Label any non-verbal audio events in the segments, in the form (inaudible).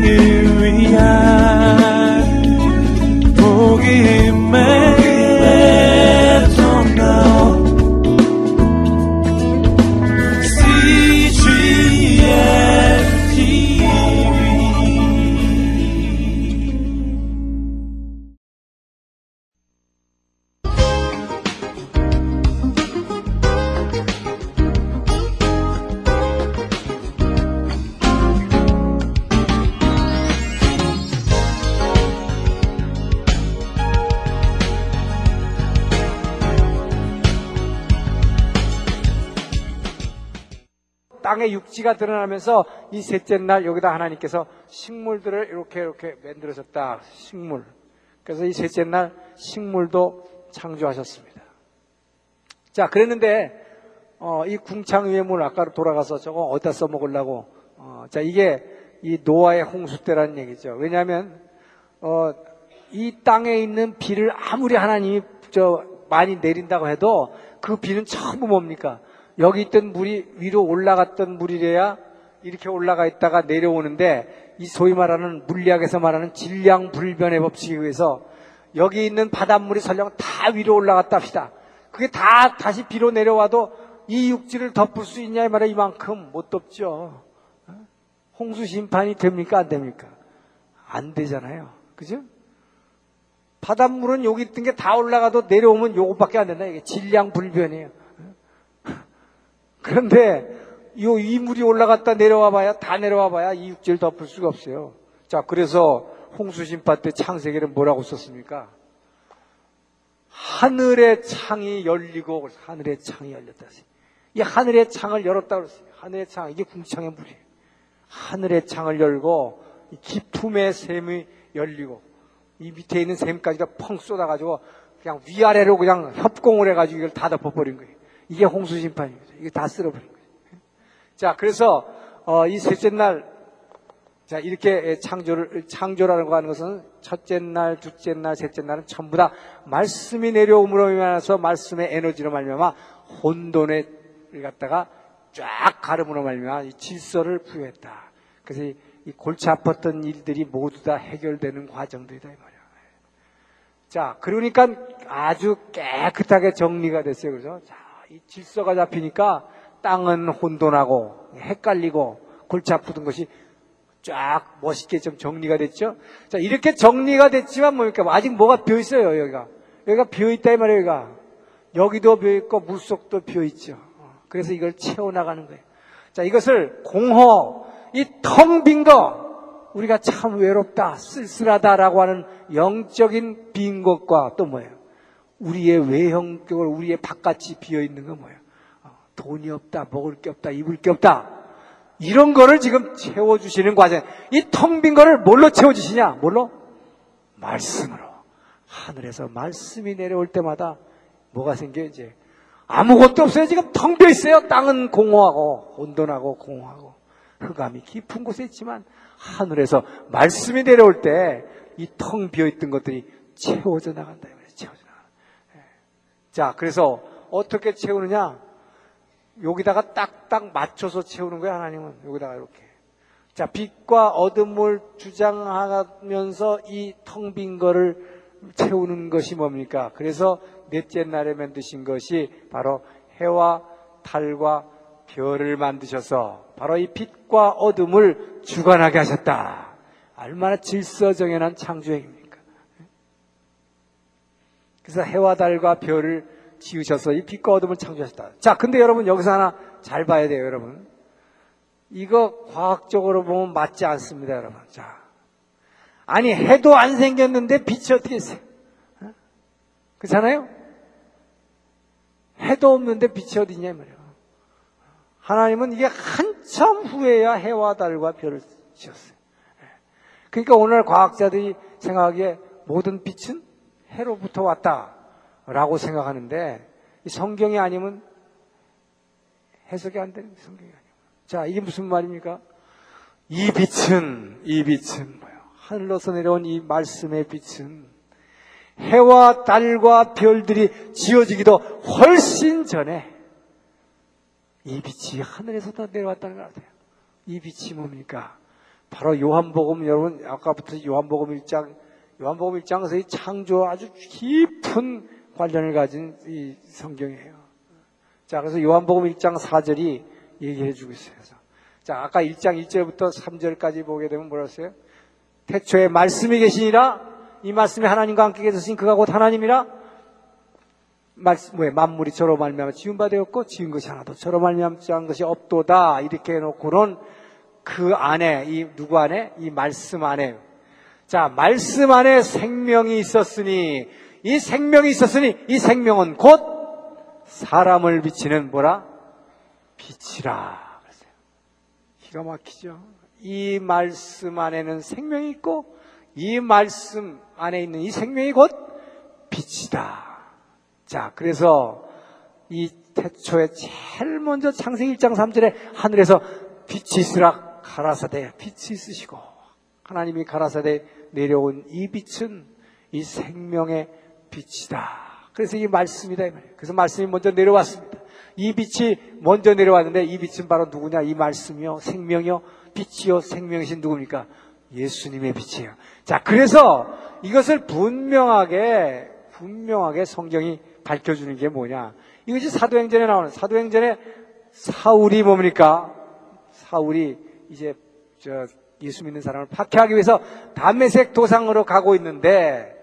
세상을 위한 육지가 드러나면서 이 셋째 날 여기다 하나님께서 식물들을 이렇게 이렇게 만들어졌다. 식물. 그래서 이 셋째 날 식물도 창조하셨습니다. 자, 그랬는데 어, 이 궁창 위의 물 아까로 돌아가서 저거 어디다 써먹으려고 어, 자 이게 이 노아의 홍수 때라는 얘기죠. 왜냐하면 어, 이 땅에 있는 비를 아무리 하나님이 저 많이 내린다고 해도 그 비는 전부 뭡니까? 여기 있던 물이 위로 올라갔던 물이래야 이렇게 올라가 있다가 내려오는데 이 소위 말하는 물리학에서 말하는 질량 불변의 법칙에 의해서 여기 있는 바닷물이 설령 다 위로 올라갔다 합시다. 그게 다 다시 비로 내려와도 이 육지를 덮을 수 있냐 이 말에 이만큼 못 덮죠. 홍수 심판이 됩니까 안 됩니까? 안 되잖아요. 그죠? 바닷물은 여기 있던 게 다 올라가도 내려오면 요것밖에 안 된다. 이게 질량 불변이에요. 그런데 요 이물이 올라갔다 내려와 봐야 다 내려와 봐야 이 육지를 덮을 수가 없어요. 자, 그래서 홍수 심판 때 창세기는 뭐라고 썼습니까? 하늘의 창이 열리고 하늘의 창이 열렸다. 이 하늘의 창을 열었다 그랬어요. 하늘의 창 이게 궁창의 물이에요. 하늘의 창을 열고 기품의 샘이 열리고 이 밑에 있는 샘까지가 펑 쏟아가지고 그냥 위아래로 그냥 협공을 해가지고 이걸 다 덮어버린 거예요. 이게 홍수 심판입니다. 이게 다 쓸어버린 거예요. 자, 그래서 어, 이 셋째 날, 자 이렇게 창조를 창조라는 거 하는 것은 첫째 날, 둘째 날, 셋째 날은 전부 다 말씀이 내려옴으로 인해서 말씀의 에너지로 말미암아 혼돈을 갖다가 쫙 가름으로 말미암아 이 질서를 부여했다. 그래서 이, 이 골치 아팠던 일들이 모두 다 해결되는 과정들이다 이 말이야. 자, 그러니까 아주 깨끗하게 정리가 됐어요. 그래서 자, 이 질서가 잡히니까 땅은 혼돈하고 헷갈리고 골치 아프던 것이 쫙 멋있게 좀 정리가 됐죠. 자 이렇게 정리가 됐지만 뭡니까 아직 뭐가 비어 있어요 여기가 여기가 비어 있다 이 말이에요 여기가 여기도 비어 있고 물속도 비어 있죠. 그래서 이걸 채워 나가는 거예요. 자 이것을 공허 이 텅 빈 거 우리가 참 외롭다 쓸쓸하다라고 하는 영적인 빈 것과 또 뭐예요? 우리의 외형적으로 우리의 바깥이 비어 있는 건 뭐예요? 어, 돈이 없다, 먹을 게 없다, 입을 게 없다. 이런 거를 지금 채워주시는 과정. 이 텅 빈 거를 뭘로 채워주시냐? 뭘로? 말씀으로. 하늘에서 말씀이 내려올 때마다 뭐가 생겨요, 이제? 아무것도 없어요. 지금 텅 비어 있어요. 땅은 공허하고, 온돈하고, 공허하고. 흑암이 깊은 곳에 있지만, 하늘에서 말씀이 내려올 때, 이 텅 비어 있던 것들이 채워져 나간다. 자, 그래서 어떻게 채우느냐? 여기다가 딱딱 맞춰서 채우는 거야, 하나님은. 여기다가 이렇게. 자, 빛과 어둠을 주장하면서 이 텅 빈 거를 채우는 것이 뭡니까? 그래서 넷째 날에 만드신 것이 바로 해와 달과 별을 만드셔서 바로 이 빛과 어둠을 주관하게 하셨다. 얼마나 질서정연한 창조행입니다. 그래서 해와 달과 별을 지으셔서 이 빛과 어둠을 창조하셨다. 자, 근데 여러분 여기서 하나 잘 봐야 돼요, 여러분. 이거 과학적으로 보면 맞지 않습니다, 여러분. 자. 아니, 해도 안 생겼는데 빛이 어떻게 있어요? 어? 그렇잖아요? 해도 없는데 빛이 어디냐, 말이에요. 하나님은 이게 한참 후에야 해와 달과 별을 지었어요. 그러니까 오늘 과학자들이 생각하기에 모든 빛은 해로부터 왔다라고 생각하는데 성경이 아니면 해석이 안 되는 성경이 아니에요. 자, 이게 무슨 말입니까? 이 빛은 이 빛은 뭐요? 하늘로서 내려온 이 말씀의 빛은 해와 달과 별들이 지어지기도 훨씬 전에 이 빛이 하늘에서 다 내려왔다는 걸 알아요. 이 빛이 뭡니까? 바로 요한복음 여러분 아까부터 요한복음 1장 요한복음 1장에서 이 창조 아주 깊은 관련을 가진 이 성경이에요. 자, 그래서 요한복음 1장 4절이 얘기해 주고 있어요. 자, 아까 1장 1절부터 3절까지 보게 되면 뭐라 했어요? 태초에 말씀이 계시니라 이 말씀이 하나님과 함께 계신 그가 곧 하나님이라 말씀 왜 만물이 저로 말미암아 지은 바 되었고 지은 것이 하나도 저로 말미암지 않은 것이 없도다 이렇게 해놓고는 그 안에 이 누구 안에 이 말씀 안에 자 말씀 안에 생명이 있었으니 이 생명이 있었으니 이 생명은 곧 사람을 비치는 뭐라 빛이라 그랬어요. 기가 막히죠. 이 말씀 안에는 생명이 있고 이 말씀 안에 있는 이 생명이 곧 빛이다. 자, 그래서 이 태초에 제일 먼저 창세기 1장 3절에 하늘에서 빛이 있으라 가라사대 빛이 있으시고 하나님이 가라사대 내려온 이 빛은 이 생명의 빛이다. 그래서 이 말씀이다. 그래서 말씀이 먼저 내려왔습니다. 이 빛이 먼저 내려왔는데 이 빛은 바로 누구냐? 이 말씀이요, 생명이요, 빛이요, 생명이신 누굽니까? 예수님의 빛이에요. 자, 그래서 이것을 분명하게, 분명하게 성경이 밝혀주는 게 뭐냐? 이것이 사도행전에 나오는, 사도행전에 사울이 뭡니까? 사울이 이제 저 예수 믿는 사람을 박해하기 위해서 담메색 도상으로 가고 있는데,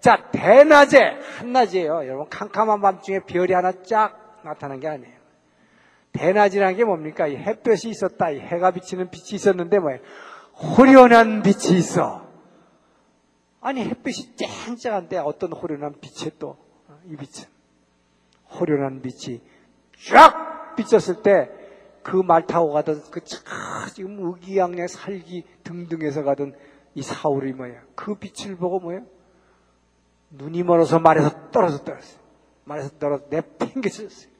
자, 대낮에, 한낮이에요. 여러분, 캄캄한 밤중에 별이 하나 쫙 나타난 게 아니에요. 대낮이라는 게 뭡니까? 이 햇볕이 있었다. 이 해가 비치는 빛이 있었는데 뭐예요? 호련한 빛이 있어. 아니, 햇빛이 쨍쨍한데 어떤 호련한 빛이 또, 이 빛은. 호련한 빛이 쫙 비쳤을 때 그 말 타고 가던 그 지금 의기양양 살기 등등해서 가던 이 사울이 뭐예요? 그 빛을 보고 뭐예요? 눈이 멀어서 말에서 떨어졌다 그랬어요. 말에서 떨어져 내팽개쳤어요.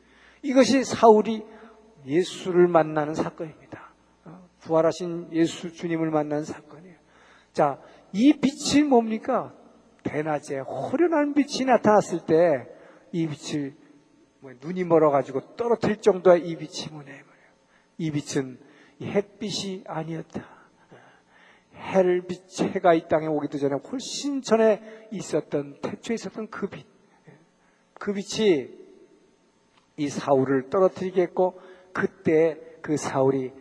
이것이 사울이 예수를 만나는 사건입니다. 어, 부활하신 예수 주님을 만나는 사건이에요. 자, 이 빛이 뭡니까? 대낮에 호련한 빛이 나타났을 때 이 빛을 뭐 눈이 멀어가지고 떨어뜨릴 정도의 이 빛이 뭐냐 말 이 빛은 햇빛이 아니었다. 해를 빛, 해가 이 땅에 오기도 전에 훨씬 전에 있었던, 태초에 있었던 그 빛. 그 빛이 이 사울을 떨어뜨리게 했고, 그때 그 사울이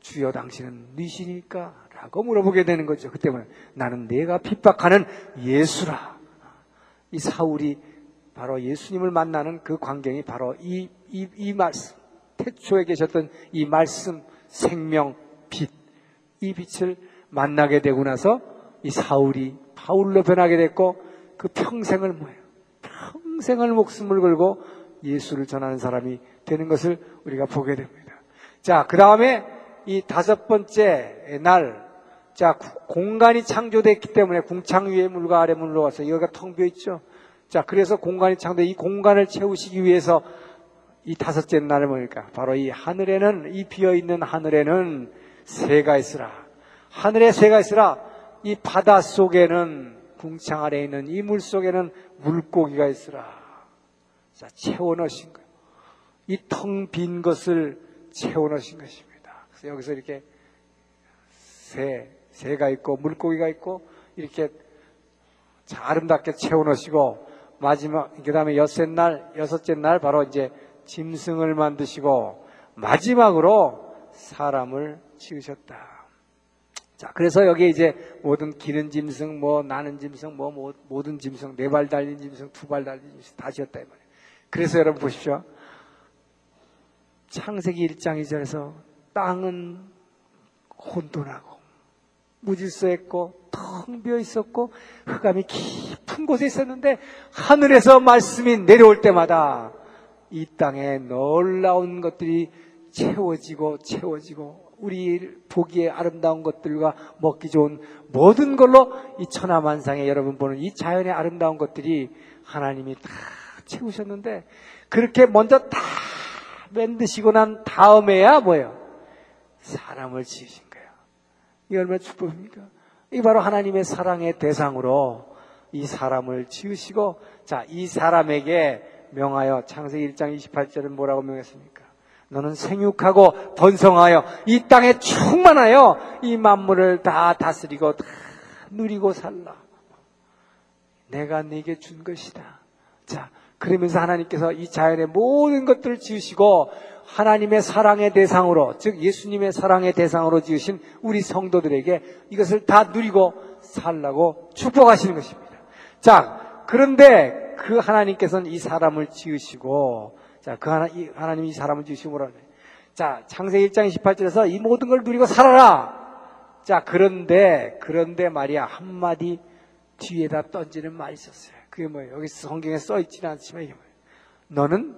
주여 당신은 니시니까? 라고 물어보게 되는 거죠. 그 때문에 나는 내가 핍박하는 예수라. 이 사울이 바로 예수님을 만나는 그 광경이 바로 이, 이, 이 말씀, 태초에 계셨던 이 말씀, 생명, 빛, 이 빛을 만나게 되고 나서 이 사울이 바울로 변하게 됐고 그 평생을 뭐예요? 평생을 목숨을 걸고 예수를 전하는 사람이 되는 것을 우리가 보게 됩니다. 자, 그 다음에 이 다섯 번째 날, 자, 공간이 창조됐기 때문에 궁창 위에 물과 아래 물로 와서 여기가 텅 비어 있죠. 자, 그래서 공간이 창조, 이 공간을 채우시기 위해서 이 다섯째 날을 뭡니까? 바로 이 하늘에는, 이 비어 있는 하늘에는 새가 있으라. 하늘에 새가 있으라. 이 바다 속에는 궁창 아래에 있는 이 물 속에는 물고기가 있으라. 자, 채워 넣으신 거예요. 이 텅 빈 것을 채워 넣으신 것입니다. 그래서 여기서 이렇게 새, 새가 있고 물고기가 있고 이렇게 아름답게 채워 넣으시고 마지막 그 다음에 여섯째 날 여섯째 날 바로 이제 짐승을 만드시고 마지막으로 사람을 지으셨다. 자, 그래서 여기 이제 모든 기는 짐승, 뭐 나는 짐승, 뭐 모든 짐승, 네 발 달린 짐승, 두 발 달린 짐승 다 지었다 이 말이에요. 그래서 여러분 보십시오. 창세기 1장 2절에서 땅은 혼돈하고 무질서했고 텅 비어 있었고 흑암이 깊은 곳에 있었는데 하늘에서 말씀이 내려올 때마다 이 땅에 놀라운 것들이 채워지고 채워지고 우리 보기에 아름다운 것들과 먹기 좋은 모든 걸로 이 천하만상에 여러분 보는 이 자연의 아름다운 것들이 하나님이 다 채우셨는데 그렇게 먼저 다 만드시고 난 다음에야 뭐예요? 사람을 지으신 거예요. 이 얼마나 축복입니까? 이 바로 하나님의 사랑의 대상으로 이 사람을 지으시고 자, 이 사람에게 명하여 창세기 1장 28절은 뭐라고 명했습니까? 너는 생육하고 번성하여 이 땅에 충만하여 이 만물을 다 다스리고 다 누리고 살라. 내가 네게 준 것이다. 자, 그러면서 하나님께서 이 자연의 모든 것들을 지으시고 하나님의 사랑의 대상으로, 즉 예수님의 사랑의 대상으로 지으신 우리 성도들에게 이것을 다 누리고 살라고 축복하시는 것입니다. 자, 그런데 그 하나님께서는 이 사람을 지으시고, 자, 그 하나, 이 하나님이 이 사람을 지으시고 뭐라 그래. 자, 창세기 1장 28절에서 이 모든 걸 누리고 살아라! 자, 그런데, 그런데 말이야, 한마디 뒤에다 던지는 말이 있었어요. 그게 뭐예요? 여기 성경에 써 있지는 않지만 이게 뭐예요? 너는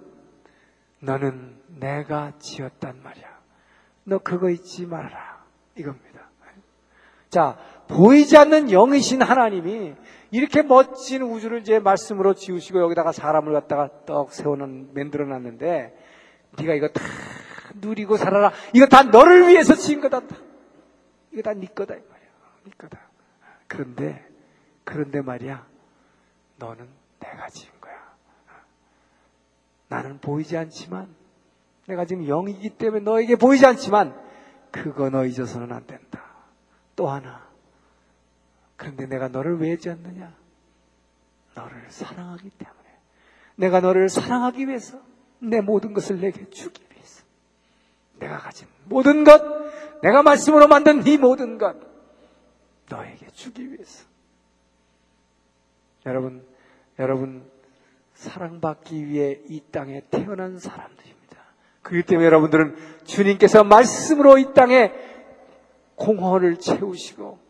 너는 내가 지었단 말이야. 너 그거 잊지 말아라. 이겁니다. 자, 보이지 않는 영이신 하나님이 이렇게 멋진 우주를 이제 말씀으로 지으시고 여기다가 사람을 갖다가 떡 세워놓은, 만들어 놨는데 네가 이거 다 누리고 살아라. 이거 다 너를 위해서 지은 거다. 이거 다 네 거다. 이 말이야. 네 거다. 그런데, 그런데 말이야. 너는 내가 지은 거야. 나는 보이지 않지만, 내가 지금 영이기 때문에 너에게 보이지 않지만, 그거 너 잊어서는 안 된다. 또 하나. 그런데 내가 너를 왜 지었느냐? 너를 사랑하기 때문에. 내가 너를 사랑하기 위해서 내 모든 것을 내게 주기 위해서. 내가 가진 모든 것, 내가 말씀으로 만든 이 모든 것, 너에게 주기 위해서. 여러분, 여러분, 사랑받기 위해 이 땅에 태어난 사람들입니다. 그렇기 때문에 여러분들은 주님께서 말씀으로 이 땅에 공허를 채우시고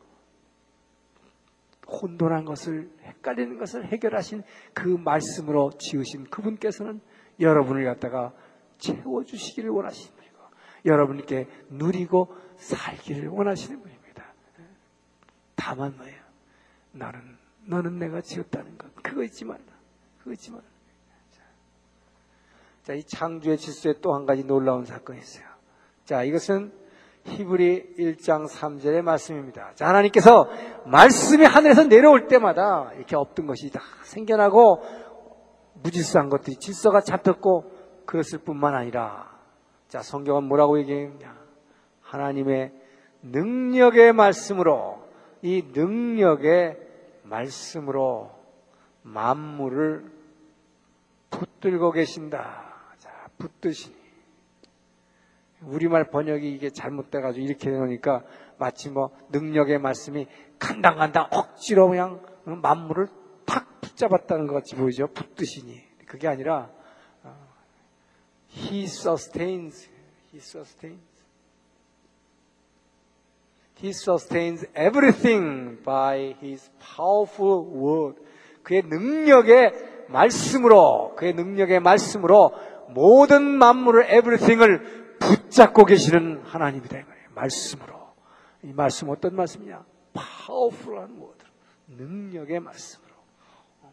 혼돈한 것을 헷갈리는 것을 해결하신 그 말씀으로 지으신 그분께서는 여러분을 갖다가 채워주시기를 원하시는 분이고 여러분께 누리고 살기를 원하시는 분입니다. 다만 뭐예요? 나는 너는 내가 지었다는 것 그거 잊지 말라. 그거 잊지 말라. 자, 이 창조의 질서에 또 한 가지 놀라운 사건이 있어요. 자, 이것은 히브리 1장 3절의 말씀입니다. 자, 하나님께서 말씀이 하늘에서 내려올 때마다 이렇게 없던 것이 다 생겨나고 무질서한 것들이 질서가 잡혔고 그랬을 뿐만 아니라 자, 성경은 뭐라고 얘기했냐? 하나님의 능력의 말씀으로 이 능력의 말씀으로 만물을 붙들고 계신다. 자, 붙드시니. 우리말 번역이 이게 잘못돼가지고 이렇게 해놓으니까 마치 뭐 능력의 말씀이 간당간당 억지로 그냥 만물을 탁 붙잡았다는 것 같이 보이죠. 붙드시니. 그게 아니라 어, He sustains. He sustains. He sustains everything by His powerful word. 그의 능력의 말씀으로, 그의 능력의 말씀으로 모든 만물을, everything을 붙잡고 계시는 하나님이다. 이 말이에요. 말씀으로. 이 말씀 어떤 말씀이냐? 파워풀한 word. 능력의 말씀으로.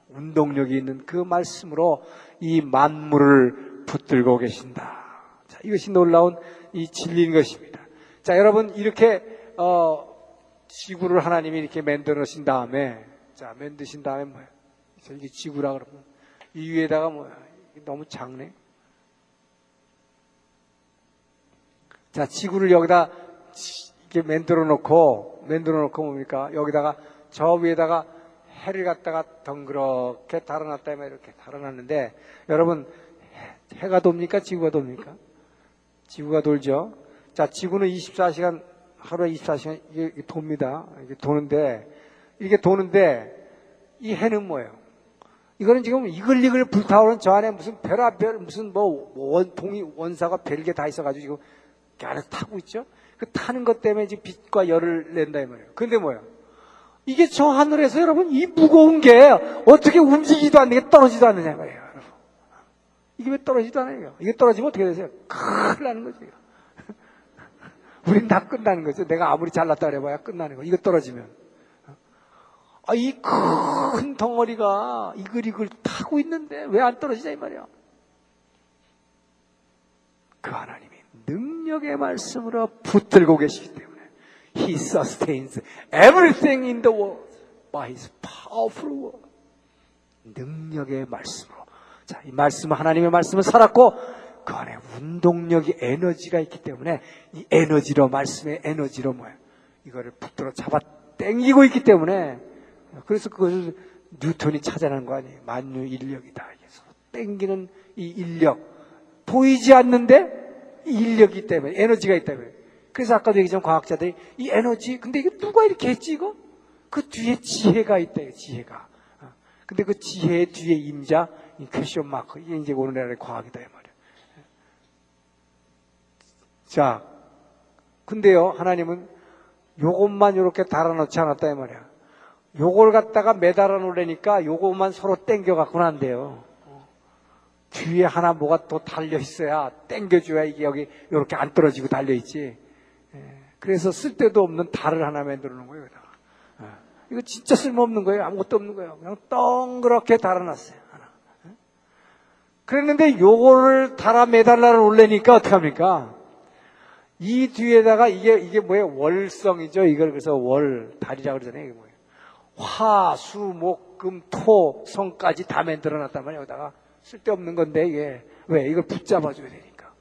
운동력이 있는 그 말씀으로 이 만물을 붙들고 계신다. 자, 이것이 놀라운 이 진리인 것입니다. 자, 여러분, 이렇게, 어, 지구를 하나님이 이렇게 놓으신 다음에, 자, 만드신 다음에 뭐야? 이게 지구라 그러면, 이 위에다가 뭐야? 너무 작네. 자, 지구를 여기다 이렇게 만들어 놓고, 만들어 놓고 뭡니까? 여기다가 저 위에다가 해를 갖다가 덩그렇게 달아놨다면 이렇게 달아놨는데, 여러분, 해, 가 돕니까? 지구가 돕니까? 지구가 돌죠? 자, 지구는 24시간, 하루에 24시간 이게 돕니다. 이게 도는데, 이게 도는데, 이 해는 뭐예요? 이거는 지금 이글이글 불타오르는 저 안에 무슨 별아별, 무슨 뭐 원, 동이, 원사가 별게 다 있어가지고 지금 안에서 타고 있죠? 그 타는 것 때문에 지금 빛과 열을 낸다 이 말이에요. 근데 뭐예요? 이게 저 하늘에서 여러분 이 무거운 게 어떻게 움직이지도 않는 게 떨어지도 않느냐 말이에요. 여러분. 이게 왜 떨어지도 않아요? 이게 떨어지면 어떻게 되세요? 큰일 나는 거죠. (laughs) 우린 다 끝나는 거죠. 내가 아무리 잘났다 그래봐야 끝나는 거. 이거 떨어지면. 아, 이 큰 덩어리가 이글이글 타고 있는데 왜 안 떨어지냐 이 말이야. 그 하나님이 능력의 말씀으로 붙들고 계시기 때문에 He sustains everything in the world by His powerful word. 능력의 말씀으로. 자, 이 말씀은 하나님의 말씀은 살았고 그 안에 운동력이 에너지가 있기 때문에 이 에너지로 말씀의 에너지로 뭐야 이거를 붙들어 잡아 당기고 있기 때문에 그래서 그것을 뉴턴이 찾아낸 거 아니에요. 만유 인력이다. 그래서 땡기는 이 인력 보이지 않는데 이 인력이 때문에 에너지가 있기 때문에 그래서 아까도 얘기했지만 과학자들이 이 에너지 근데 이게 누가 이렇게 했지 이거 그 뒤에 지혜가 있다 지혜가 어. 근데 그 지혜의 뒤에 임자 이 question mark 이게 이제 오늘날의 과학이다 이 말이야. 자, 근데요 하나님은 요것만 이렇게 달아놓지 않았다 이 말이야. 요걸 갖다가 매달아 놓으려니까 요것만 서로 땡겨 갖고 난대요. 뒤에 하나 뭐가 또 달려 있어야 땡겨줘야 이게 여기 이렇게 안 떨어지고 달려 있지. 예. 그래서 쓸데도 없는 달을 하나 만들어 놓은 거예요. 여기다가. 예. 이거 진짜 쓸모없는 거예요. 아무것도 없는 거예요. 그냥 동그랗게 달아놨어요. 하나. 예. 그랬는데 요거를 달아 매달라 올래니까 어떡합니까? 이 뒤에다가 이게 이게 뭐예요? 월성이죠. 이걸 그래서 월 달이라 그러잖아요. 이게 뭐예요? 화, 수, 목, 금, 토, 성까지 다 만들어 놨단 말이에요. 여기다가 쓸데없는 건데 이게 왜 이걸 붙잡아 줘야 되니까.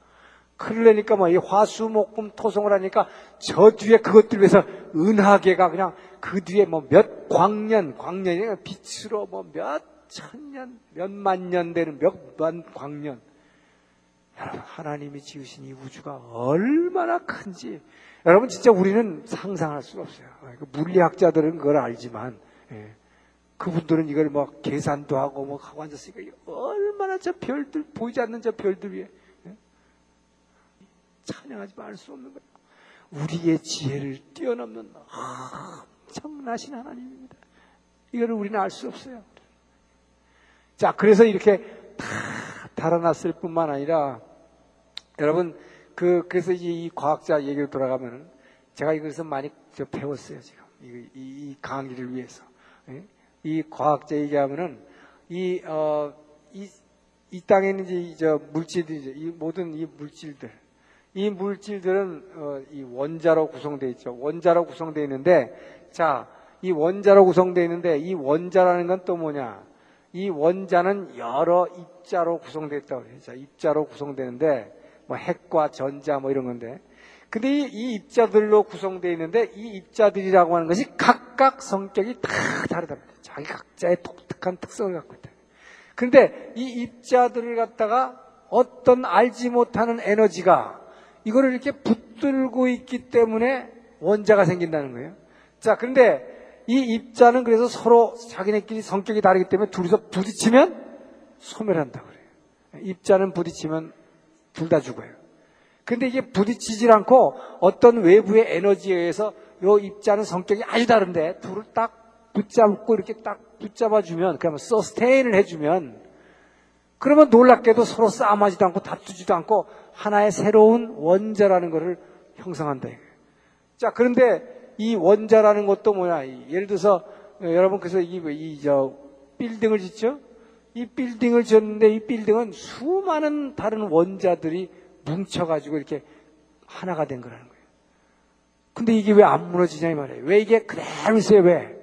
그러려니까 뭐 이 화수, 목, 금, 토성을 하니까 저 뒤에 그것들 위해서 은하계가 그냥 그 뒤에 뭐 몇 광년, 광년이 빛으로 뭐 몇 천년, 몇 만 년 되는 몇 만 광년. 여러분, 하나님이 지으신 이 우주가 얼마나 큰지, 여러분, 진짜 우리는 상상할 수가 없어요. 물리학자들은 그걸 알지만, 예. 그분들은 이걸 뭐 계산도 하고 뭐 하고 앉았으니까 얼마나 저 별들, 보이지 않는 저 별들 위에, 예. 찬양하지 말 수 없는 거예요. 우리의 지혜를 뛰어넘는 엄청나신 하나님입니다. 이거를 우리는 알 수 없어요. 자, 그래서 이렇게 다 달아났을 뿐만 아니라 여러분 그 그래서 이제 이 과학자 얘기로 돌아가면은 제가 이것을 많이 저 배웠어요 지금 이, 이, 이 강의를 위해서 예? 이 과학자 얘기하면은 이 어 이 이 땅에는 이제 저 물질들이 이 모든 이 물질들 이 물질들은 어, 이 원자로 구성되어 있죠 원자로 구성되어 있는데 자 이 원자로 구성되어 있는데 이 원자라는 건 또 뭐냐 이 원자는 여러 입자로 구성되어 있다고. 자, 입자로 구성되는데 뭐 핵과 전자 뭐 이런 건데. 근데 이, 이 입자들로 구성되어 있는데 이 입자들이라고 하는 것이 각각 성격이 다 다르다. 자기 각자의 독특한 특성을 갖고 있다. 근데 이 입자들을 갖다가 어떤 알지 못하는 에너지가 이거를 이렇게 붙들고 있기 때문에 원자가 생긴다는 거예요. 자, 그런데 이 입자는 그래서 서로 자기네끼리 성격이 다르기 때문에 둘이서 부딪히면 소멸한다고 그래요. 입자는 부딪히면 둘 다 죽어요. 근데 이게 부딪히질 않고 어떤 외부의 에너지에 의해서 요 입자는 성격이 아주 다른데 둘을 딱 붙잡고 이렇게 딱 붙잡아주면 그러면 서스테인을 해주면 그러면 놀랍게도 서로 싸움하지도 않고 다투지도 않고 하나의 새로운 원자라는 것을 형성한다. 자, 그런데 이 원자라는 것도 뭐야? 예를 들어서 여러분 그래서 이저 빌딩을 짓죠? 이 빌딩을 지었는데 이 빌딩은 수많은 다른 원자들이 뭉쳐가지고 이렇게 하나가 된 거라는 거예요. 근데 이게 왜 안 무너지냐 이 말이에요. 왜 이게 그대로 있어요? 왜?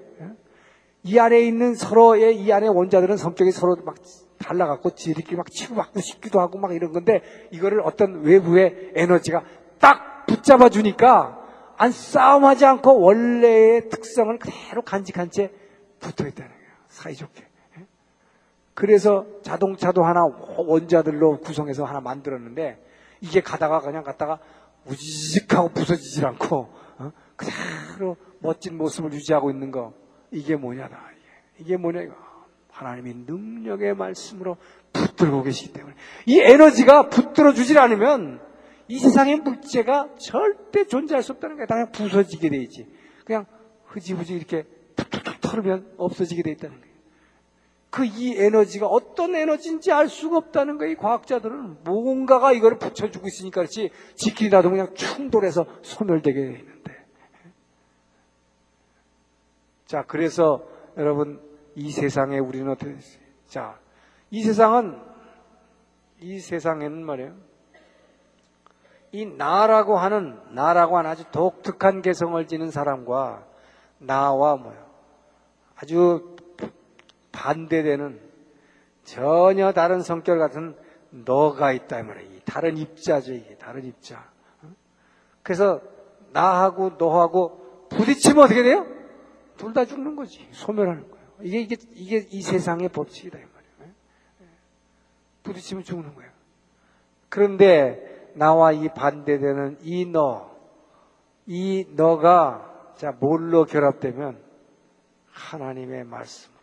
이 안에 있는 서로의 이 안에 원자들은 성격이 서로 막 달라갖고 지들끼리 막 치고받고 싶기도 하고 막 이런 건데 이거를 어떤 외부의 에너지가 딱 붙잡아 주니까 안 싸움하지 않고 원래의 특성을 그대로 간직한 채 붙어 있다는 거예요. 사이좋게. 그래서 자동차도 하나 원자들로 구성해서 하나 만들었는데 이게 가다가 그냥 갔다가 우직하고 부서지질 않고 어? 그대로 멋진 모습을 유지하고 있는 거 이게 뭐냐다. 이게 뭐냐 이거. 하나님의 능력의 말씀으로 붙들고 계시기 때문에 이 에너지가 붙들어 주질 않으면 이 세상의 물체가 절대 존재할 수 없다는. 그냥 부서지게 돼 있지. 그냥 흐지부지 이렇게 툭툭툭 털으면 없어지게 돼 있다는 거예요. 그 이 에너지가 어떤 에너지인지 알 수가 없다는 거예요. 이 과학자들은 뭔가가 이거를 붙여주고 있으니까 그렇지 지키리 나도 그냥 충돌해서 소멸되게 돼 있는데. 자, 그래서 여러분 이 세상에 우리는 어떻게 됐어요? 자, 이 세상은 이 세상에는 말이에요. 이 나라고 하는 나라고 하는 아주 독특한 개성을 지닌 사람과 나와 뭐요 아주 반대되는 전혀 다른 성격 같은 너가 있다 이 말이야. 다른 입자죠 이게 다른 입자. 그래서 나하고 너하고 부딪히면 어떻게 돼요? 둘 다 죽는 거지. 소멸하는 거예요. 이게 이게 이게 이 세상의 법칙이다 이 말이에요. 부딪히면 죽는 거예요. 그런데 나와 이 반대되는 이 너, 이 너가 자 뭘로 결합되면 하나님의 말씀으로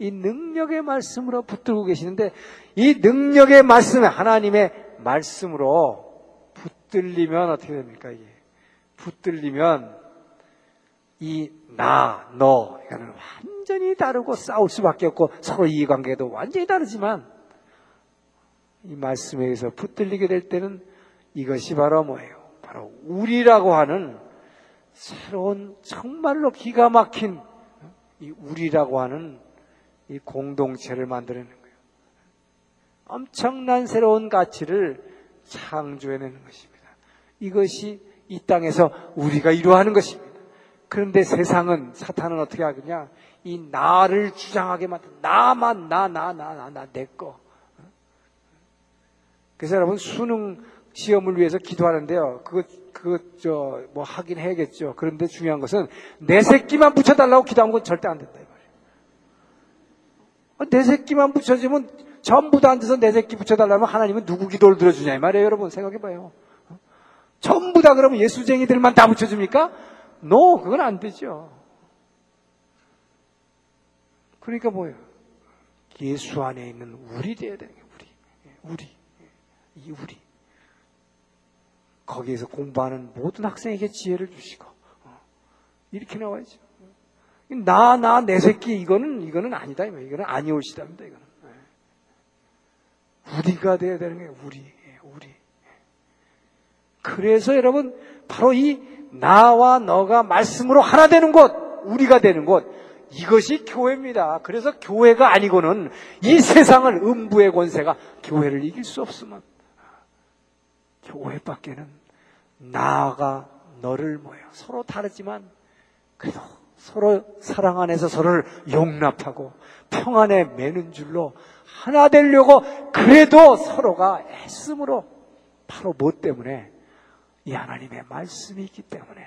이 능력의 말씀으로 붙들고 계시는데 이 능력의 말씀에 하나님의 말씀으로 붙들리면 어떻게 됩니까 이게 붙들리면 이 나, 너 이거는 완전히 다르고 싸울 수밖에 없고 서로 이해관계도 완전히 다르지만 이 말씀에 의해서 붙들리게 될 때는 이것이 바로 뭐예요? 바로 우리라고 하는 새로운 정말로 기가 막힌 이 우리라고 하는 이 공동체를 만들어내는 거예요. 엄청난 새로운 가치를 창조해내는 것입니다. 이것이 이 땅에서 우리가 이루어하는 것입니다. 그런데 세상은 사탄은 어떻게 하느냐? 이 나를 주장하게 만든 나만 나 나 나 나 나 내 거. 그래서 여러분 수능 시험을 위해서 기도하는데요. 그거 그거 저 뭐 하긴 해야겠죠. 그런데 중요한 것은 내 새끼만 붙여달라고 기도하는 건 절대 안 된다 내 새끼만 붙여주면 전부 다 앉아서 내 새끼 붙여달라면 하나님은 누구 기도를 들어주냐 이 말이에요. 여러분 생각해봐요. 어? 전부 다 그러면 예수쟁이들만 다 붙여줍니까? 노, 그건 안 되죠. 그러니까 뭐예요? 예수 안에 있는 우리 돼야 되는 게 우리. 우리. 이 우리. 거기에서 공부하는 모든 학생에게 지혜를 주시고. 어, 이렇게 나와야죠. 나, 나, 내 새끼, 이거는, 이거는 아니다. 이거는 아니올시답니다. 이거는. 네. 우리가 돼야 되는 거예요. 우리. 예, 우리. 그래서 여러분, 바로 이 나와 너가 말씀으로 하나 되는 곳, 우리가 되는 곳, 이것이 교회입니다. 그래서 교회가 아니고는 이 세상을 음부의 권세가 교회를 이길 수 없으면 교회밖에는 나가 너를 뭐예요? 서로 다르지만 그래도 서로 사랑 안에서 서로를 용납하고 평안에 매는 줄로 하나 되려고 그래도 서로가 애씀으로 바로 뭐 때문에 이 하나님의 말씀이 있기 때문에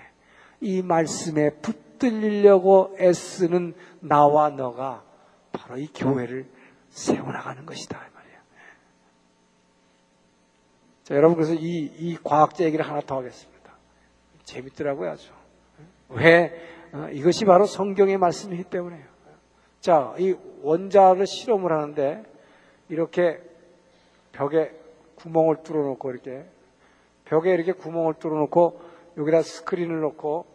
이 말씀에 붙들리려고 애쓰는 나와 너가 바로 이 교회를 세워나가는 것이다. 자, 여러분, 그래서 이, 이 과학자 얘기를 하나 더 하겠습니다. 재밌더라고요, 아주. 왜? 어, 이것이 바로 성경의 말씀이기 때문에요. 자, 이 원자를 실험을 하는데, 이렇게 벽에 구멍을 뚫어놓고, 이렇게 벽에 이렇게 구멍을 뚫어놓고 여기다 스크린을 놓고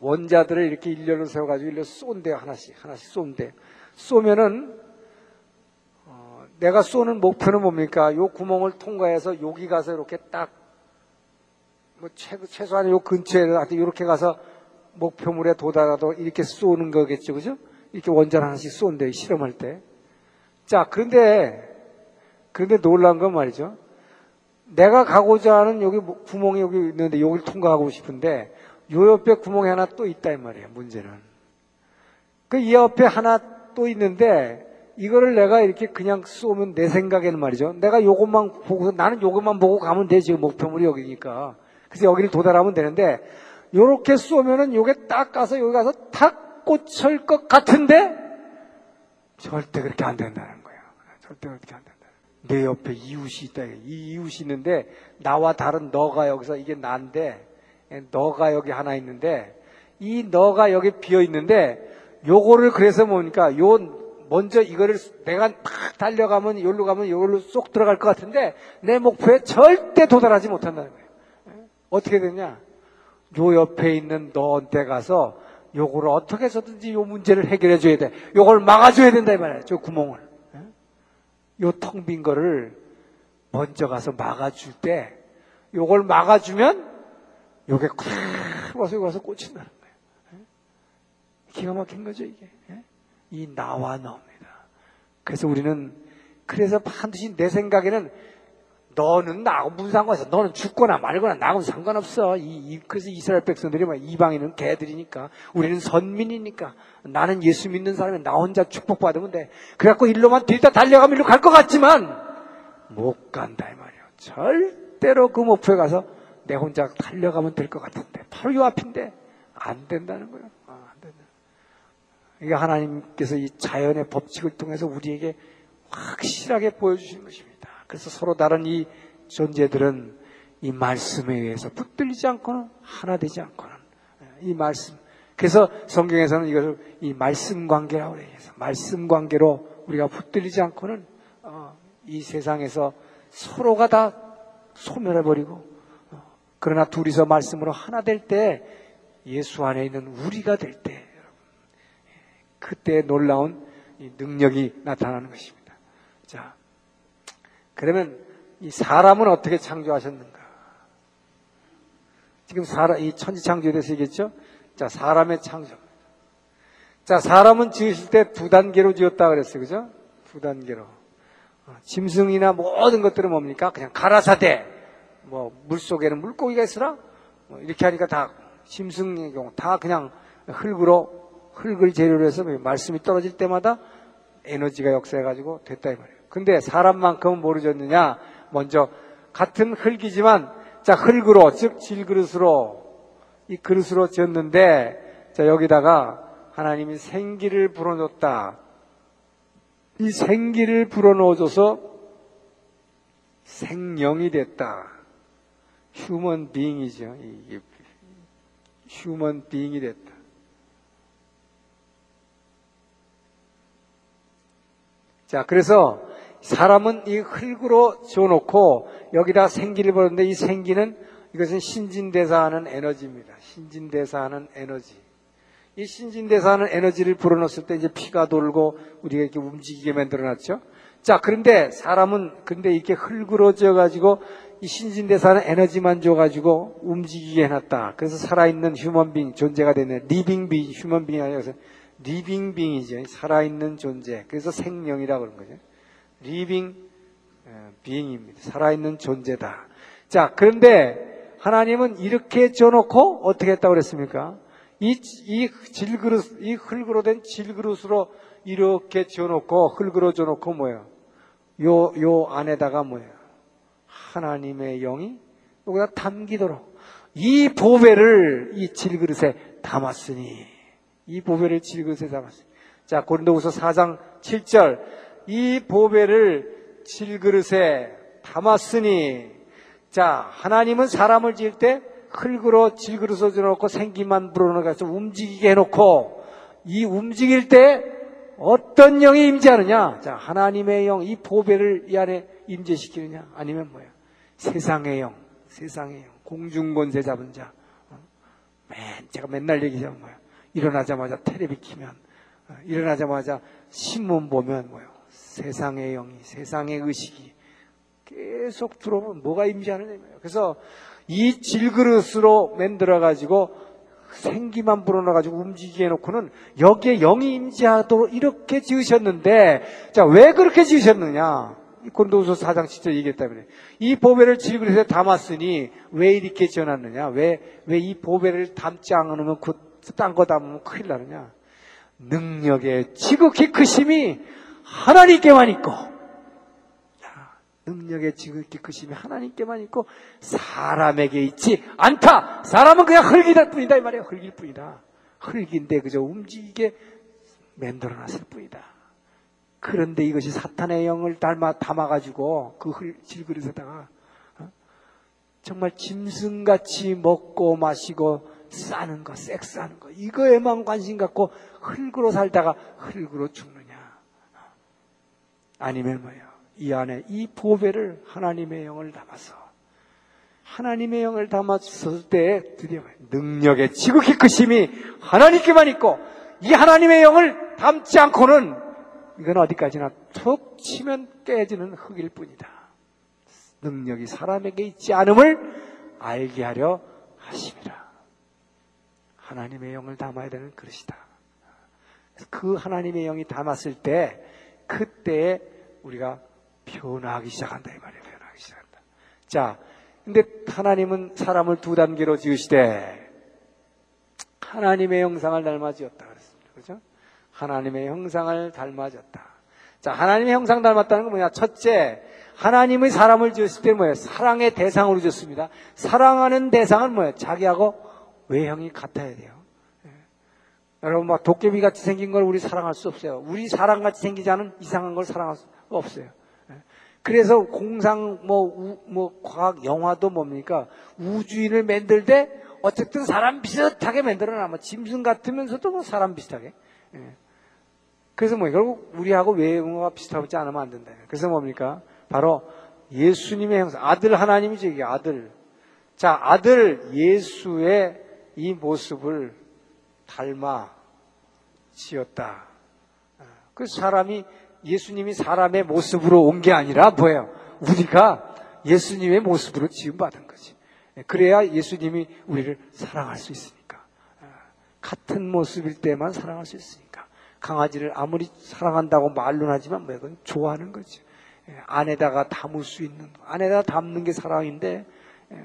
원자들을 이렇게 일렬로 세워가지고 일렬 쏜대요 하나씩 하나씩 쏜대 쏘면은 어, 내가 쏘는 목표는 뭡니까? 요 구멍을 통과해서 여기 가서 이렇게 딱 뭐 최소한 요 근처에 이렇게 가서 목표물에 도달하도 이렇게 쏘는 거겠죠, 그죠? 이렇게 원자를 하나씩 쏜대요 실험할 때. 자, 그런데 그런데 놀란 건 말이죠. 내가 가고자 하는 여기 구멍이 여기 있는데 여기를 통과하고 싶은데 요 옆에 구멍이 하나 또 있다 이 말이에요. 문제는. 그 이 옆에 하나 또 있는데 이거를 내가 이렇게 그냥 쏘면 내 생각에는 말이죠. 내가 요것만 보고 나는 요것만 보고 가면 되지 목표물이 여기니까. 그래서 여기를 도달하면 되는데 요렇게 쏘면은 요게 딱 가서 여기 가서 탁 꽂힐 것 같은데 절대 그렇게 안 된다는 거예요. 절대 그렇게 안 된다. 내 옆에 이웃이 있다. 이 이웃이 있는데 나와 다른 너가 여기서 이게 난데 너가 여기 하나 있는데 이 너가 여기 비어 있는데 요거를 그래서 뭡니까? 요 먼저 이거를 내가 탁 달려가면 여기로 가면 요걸로 쏙 들어갈 것 같은데 내 목표에 절대 도달하지 못한다는 거예요. 어떻게 되냐? 요 옆에 있는 너한테 가서 요거를 어떻게 해서든지 요 문제를 해결해 줘야 돼. 요걸 막아줘야 된다 이 말이야. 저 구멍을. 요 텅 빈 거를 먼저 가서 막아줄 때 요걸 막아주면 요게 콱 와서 와서 꽂힌다는 거예요. 기가 막힌 거죠 이게. 이 나와 너입니다. 그래서 우리는 그래서 반드시 내 생각에는 너는 나하고 무슨 상관있어? 너는 죽거나 말거나 나하고는 상관없어. 이, 이, 그래서 이스라엘 백성들이 막 이방인은 개들이니까 우리는 선민이니까 나는 예수 믿는 사람이 나 혼자 축복받으면 돼. 그래갖고 일로만 뒤다 달려가면 일로 갈 것 같지만 못 간다 이 말이에요. 절대로 그 목표에 가서 내 혼자 달려가면 될 것 같은데 바로 요 앞인데 안 된다는 거예요. 아, 안 된다. 이게 하나님께서 이 자연의 법칙을 통해서 우리에게 확실하게 보여주시는 것입니다. 그래서 서로 다른 이 존재들은 이 말씀에 의해서 붙들리지 않고는 하나 되지 않고는 이 말씀. 그래서 성경에서는 이것을 이 말씀 관계라고 해요. 말씀 관계로 우리가 붙들리지 않고는 어, 이 세상에서 서로가 다 소멸해버리고 어, 그러나 둘이서 말씀으로 하나 될 때 예수 안에 있는 우리가 될 때 그때 놀라운 능력이 나타나는 것입니다. 자, 그러면 이 사람은 어떻게 창조하셨는가? 지금 사람, 이 천지 창조에 대해서 얘기했죠? 자, 사람의 창조. 자, 사람은 지으실 때 두 단계로 지었다 그랬어요. 그죠? 두 단계로. 어, 짐승이나 모든 것들은 뭡니까? 그냥 가라사대. 뭐, 물 속에는 물고기가 있으라? 뭐 이렇게 하니까 다, 짐승의 경우 다 그냥 흙으로, 흙을 재료로 해서 말씀이 떨어질 때마다 에너지가 역사해가지고 됐다 이 말이에요. 근데 사람만큼은 모르졌느냐? 먼저, 같은 흙이지만, 자, 흙으로, 즉, 질그릇으로, 이 그릇으로 지었는데, 자, 여기다가 하나님이 생기를 불어넣었다. 이 생기를 불어넣어줘서 생명이 됐다. 휴먼 비잉이죠. 이게 휴먼 비잉이 됐다. 자, 그래서 사람은 이 흙으로 지어놓고 여기다 생기를 벌었는데 이 생기는 이것은 신진대사하는 에너지입니다. 신진대사하는 에너지. 이 신진대사하는 에너지를 불어넣었을 때 이제 피가 돌고 우리가 이렇게 움직이게 만들어놨죠. 자, 그런데 사람은 근데 이렇게 흙으로 지어가지고 이 신진대사는 에너지만 줘가지고 움직이게 해놨다. 그래서 살아있는 human being 존재가 되는 리빙빙 휴먼빙이 아니라 리빙빙이죠. 살아있는 존재. 그래서 생명이라고 그런 거죠. living being입니다. 살아있는 존재다. 자, 그런데 하나님은 이렇게 지어놓고 어떻게 했다고 그랬습니까? 이, 이 질그릇, 이 흙으로 된 질그릇으로 이렇게 지어놓고, 흙으로 지어놓고 뭐예요? 요, 요 안에다가 뭐예요? 하나님의 영이 여기다 담기도록 이 보배를 이 질그릇에 담았으니, 이 보배를 질그릇에 담았으니. 자, 고린도후서 4장 7절. 이 보배를 질그릇에 담았으니, 자, 하나님은 사람을 지을 때 흙으로 질그릇 어져놓고 생기만 불어넣어서 움직이게 해놓고 이 움직일 때 어떤 영이 임재하느냐? 자, 하나님의 영, 이 보배를 이 안에 임재시키느냐? 아니면 뭐야? 세상의 영, 세상의 영, 공중권세 잡은 자. 어? 맨, 제가 맨날 얘기하는 뭐야? 일어나자마자 텔레비 키면, 어, 일어나자마자 신문 보면 뭐야? 세상의 영이, 세상의 의식이 계속 들어오면 뭐가 임재하느냐? 그래서 이 질그릇으로 만들어가지고 생기만 불어넣어가지고 움직이게 해놓고는 여기에 영이 임재하도록 이렇게 지으셨는데, 자, 왜 그렇게 지으셨느냐? 곤도우서 4장 7절 얘기했 때문에. 이 보배를 질그릇에 담았으니 왜 이렇게 지어놨느냐? 왜, 왜 이 보배를 담지 않으면 그, 딴 거 담으면 큰일 나느냐? 능력의 지극히 크심이 하나님께만 있고, 능력의 지극히 크심이 하나님께만 있고 사람에게 있지 않다. 사람은 그냥 흙이될 뿐이다 이 말이에요. 흙일 뿐이다. 흙인데 그저 움직이게 만들어놨을 뿐이다. 그런데 이것이 사탄의 영을 닮아 담아가지고 그 질그릇에다가 어? 정말 짐승같이 먹고 마시고 싸는 거, 섹스하는 거 이거에만 관심 갖고 흙으로 살다가 흙으로 죽느냐? 아니면 뭐예요? 이 안에 이 보배를 하나님의 영을 담아서 하나님의 영을 담았을 때 드디어 능력의 지극히 크심이 하나님께만 있고 이 하나님의 영을 담지 않고는 이건 어디까지나 툭 치면 깨지는 흙일 뿐이다. 능력이 사람에게 있지 않음을 알게 하려 하심이라. 하나님의 영을 담아야 되는 그릇이다. 그 하나님의 영이 담았을 때 그때에 우리가 변화하기 시작한다 이 말이에요. 변화하기 시작한다. 자, 근데 하나님은 사람을 두 단계로 지으시되 하나님의 형상을 닮아 지었다 그랬습니다. 그렇죠? 하나님의 형상을 닮아졌다. 자, 하나님의 형상 닮았다는 건 뭐냐? 첫째, 하나님의 사람을 지었을 때 뭐예요? 사랑의 대상으로 지었습니다. 사랑하는 대상은 뭐예요? 자기하고 외형이 같아야 돼요. 예. 여러분 막 도깨비 같이 생긴 걸 우리 사랑할 수 없어요. 우리 사랑 같이 생기지 않은 이상한 걸 사랑할 수 없어요. 예. 그래서 공상 뭐, 우, 뭐 과학 영화도 뭡니까 우주인을 만들 때 어쨌든 사람 비슷하게 만들어놔. 뭐 짐승 같으면서도 뭐 사람 비슷하게. 예. 그래서 뭐 결국 우리하고 외모가 비슷하지 않으면 안 된다. 그래서 뭡니까? 바로 예수님의 형상, 아들 하나님이죠, 이게 아들. 자, 아들 예수의 이 모습을 닮아 지었다. 그 사람이 예수님이 사람의 모습으로 온 게 아니라 뭐예요? 우리가 예수님의 모습으로 지음받은 거지. 그래야 예수님이 우리를 사랑할 수 있으니까. 같은 모습일 때만 사랑할 수 있으니까. 강아지를 아무리 사랑한다고 말로는 하지만 뭐 이건 좋아하는 거죠. 예, 안에다가 담을 수 있는 안에다가 담는 게 사랑인데 예,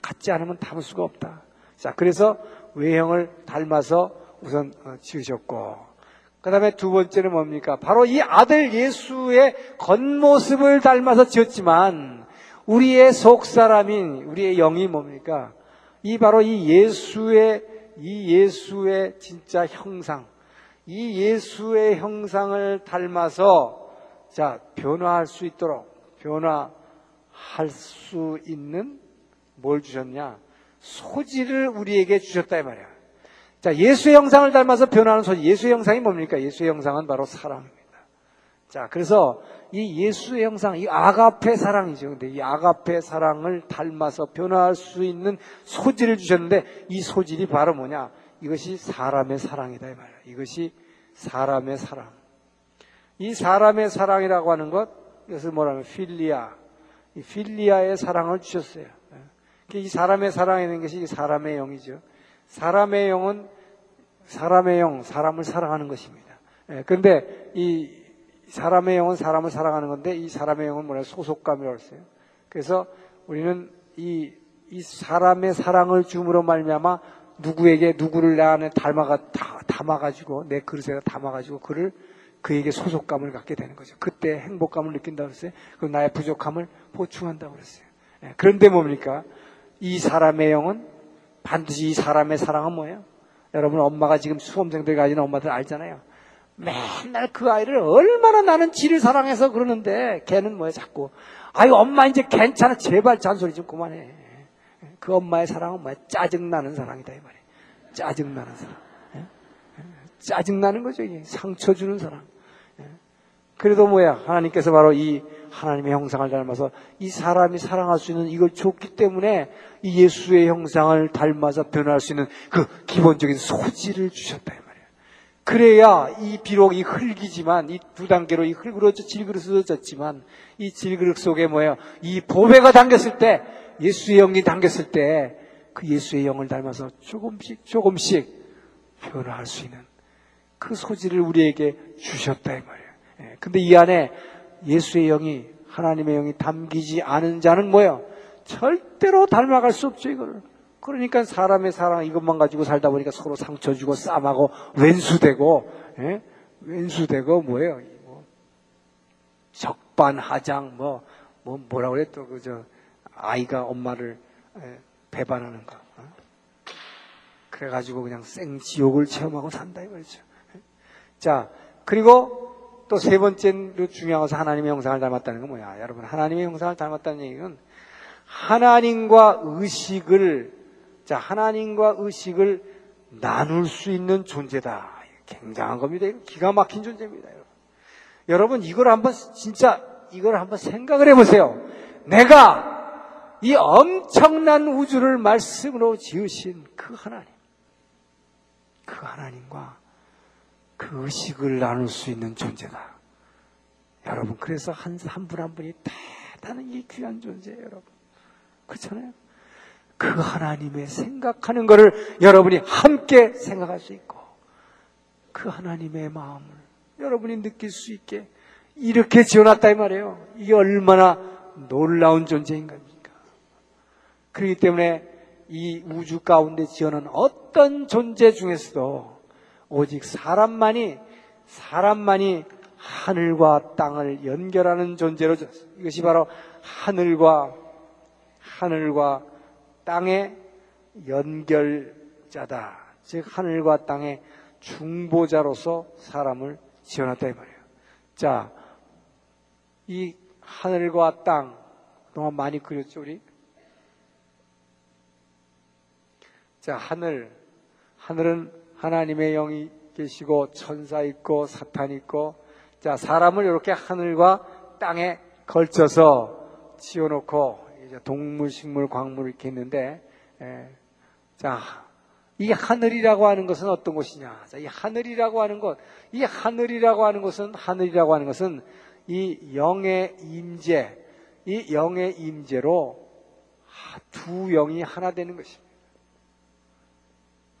같지 않으면 담을 수가 없다. 자 그래서 외형을 닮아서 우선 어, 지으셨고 그 다음에 두 번째는 뭡니까? 바로 이 아들 예수의 겉모습을 닮아서 지었지만 우리의 속 사람인 우리의 영이 뭡니까? 이 바로 이 예수의 이 예수의 진짜 형상 이 예수의 형상을 닮아서 자, 변화할 수 있도록 변화할 수 있는 뭘 주셨냐? 소지를 우리에게 주셨다 이 말이야. 자, 예수의 형상을 닮아서 변화하는 소지. 예수의 형상이 뭡니까? 예수의 형상은 바로 사랑입니다. 자, 그래서 이 예수의 형상, 이 아가페 사랑이죠. 근데 이 아가페 사랑을 닮아서 변화할 수 있는 소질을 주셨는데 이 소질이 바로 뭐냐? 이것이 사람의 사랑이다 이 말이야. 이것이 사람의 사랑. 이 사람의 사랑이라고 하는 것, 이것을 뭐라면 필리아, 이 필리아의 사랑을 주셨어요. 예. 이 사람의 사랑이라는 것이 사람의 영이죠. 사람의 영은 사람의 영, 사람을 사랑하는 것입니다. 그런데 예. 이 사람의 영은 사람을 사랑하는 건데 이 사람의 영은 뭐냐 소속감이라고 했어요. 그래서 우리는 이, 이 사람의 사랑을 줌으로 말미암아 누구에게 누구를 내 안에 닮아가 담아가지고 내 그릇에 담아가지고 그를 그에게 소속감을 갖게 되는 거죠. 그때 행복감을 느낀다고 그랬어요. 그 나의 부족함을 보충한다고 그랬어요. 예, 그런데 뭡니까? 이 사람의 영은 반드시 이 사람의 사랑은 뭐예요? 여러분 엄마가 지금 수험생들 가지는 엄마들 알잖아요. 맨날 그 아이를 얼마나 나는 지를 사랑해서 그러는데 걔는 뭐예요 자꾸 아유 엄마 이제 괜찮아 제발 잔소리 좀 그만해. 예, 그 엄마의 사랑은 뭐야 짜증나는 사랑이다 이 말이에요. 짜증나는 사랑. 예? 짜증나는 거죠. 상처 주는 사랑. 그래도 뭐야? 하나님께서 바로 이 하나님의 형상을 닮아서 이 사람이 사랑할 수 있는 이걸 줬기 때문에 이 예수의 형상을 닮아서 변할 수 있는 그 기본적인 소질을 주셨다. 이 말이에요. 그래야 이 비록 이 흙이지만 이 두 단계로 이 흙으로 질그릇으졌지만 이 질그릇 속에 뭐예요? 이 보배가 담겼을 때 예수의 영이 담겼을 때 그 예수의 영을 닮아서 조금씩 조금씩 변화할 수 있는 그 소질을 우리에게 주셨다 이 말이에요. 예, 근데 이 안에 예수의 영이 하나님의 영이 담기지 않은 자는 뭐예요? 절대로 닮아갈 수 없죠 이거를. 그러니까 사람의 사랑 이것만 가지고 살다 보니까 서로 상처 주고 싸움하고 왼수되고 예? 왼수되고 뭐예요? 뭐 적반하장 뭐, 뭐 뭐라 그래 또 그저 아이가 엄마를 예, 배반하는 거. 어? 그래가지고 그냥 생 지옥을 체험하고 산다 이거죠. 예? 자 그리고 또 세 번째로 중요한 것은 하나님의 형상을 닮았다는 건 뭐야? 여러분, 하나님의 형상을 닮았다는 얘기는 하나님과 의식을, 자, 하나님과 의식을 나눌 수 있는 존재다. 굉장한 겁니다. 기가 막힌 존재입니다, 여러분. 여러분, 이걸 한번, 진짜, 이걸 한번 생각을 해보세요. 내가 이 엄청난 우주를 말씀으로 지으신 그 하나님, 그 하나님과 그 의식을 나눌 수 있는 존재다. 여러분, 그래서 한, 한 분 한 분이 대단히 귀한 존재예요, 여러분. 그렇잖아요? 그 하나님의 생각하는 것을 여러분이 함께 생각할 수 있고, 그 하나님의 마음을 여러분이 느낄 수 있게 이렇게 지어놨다 이 말이에요. 이게 얼마나 놀라운 존재인 겁니까? 그렇기 때문에 이 우주 가운데 지어놓은 어떤 존재 중에서도 오직 사람만이 사람만이 하늘과 땅을 연결하는 존재로 졌어요. 이것이 바로 하늘과 하늘과 땅의 연결자다. 즉 하늘과 땅의 중보자로서 사람을 지어놨다 이 말이에요. 자, 이 하늘과 땅 그동안 많이 그렸죠 우리? 자, 하늘 하늘은 하나님의 영이 계시고 천사 있고 사탄 있고 자, 사람을 이렇게 하늘과 땅에 걸쳐서 지어놓고 이제 동물, 식물, 광물 이렇게 있는데 예. 자, 이 하늘이라고 하는 것은 어떤 것이냐? 자, 이 하늘이라고 하는 것, 이 하늘이라고 하는 것은 하늘이라고 하는 것은 이 영의 임재, 이 영의 임재로 두 영이 하나 되는 것입니다.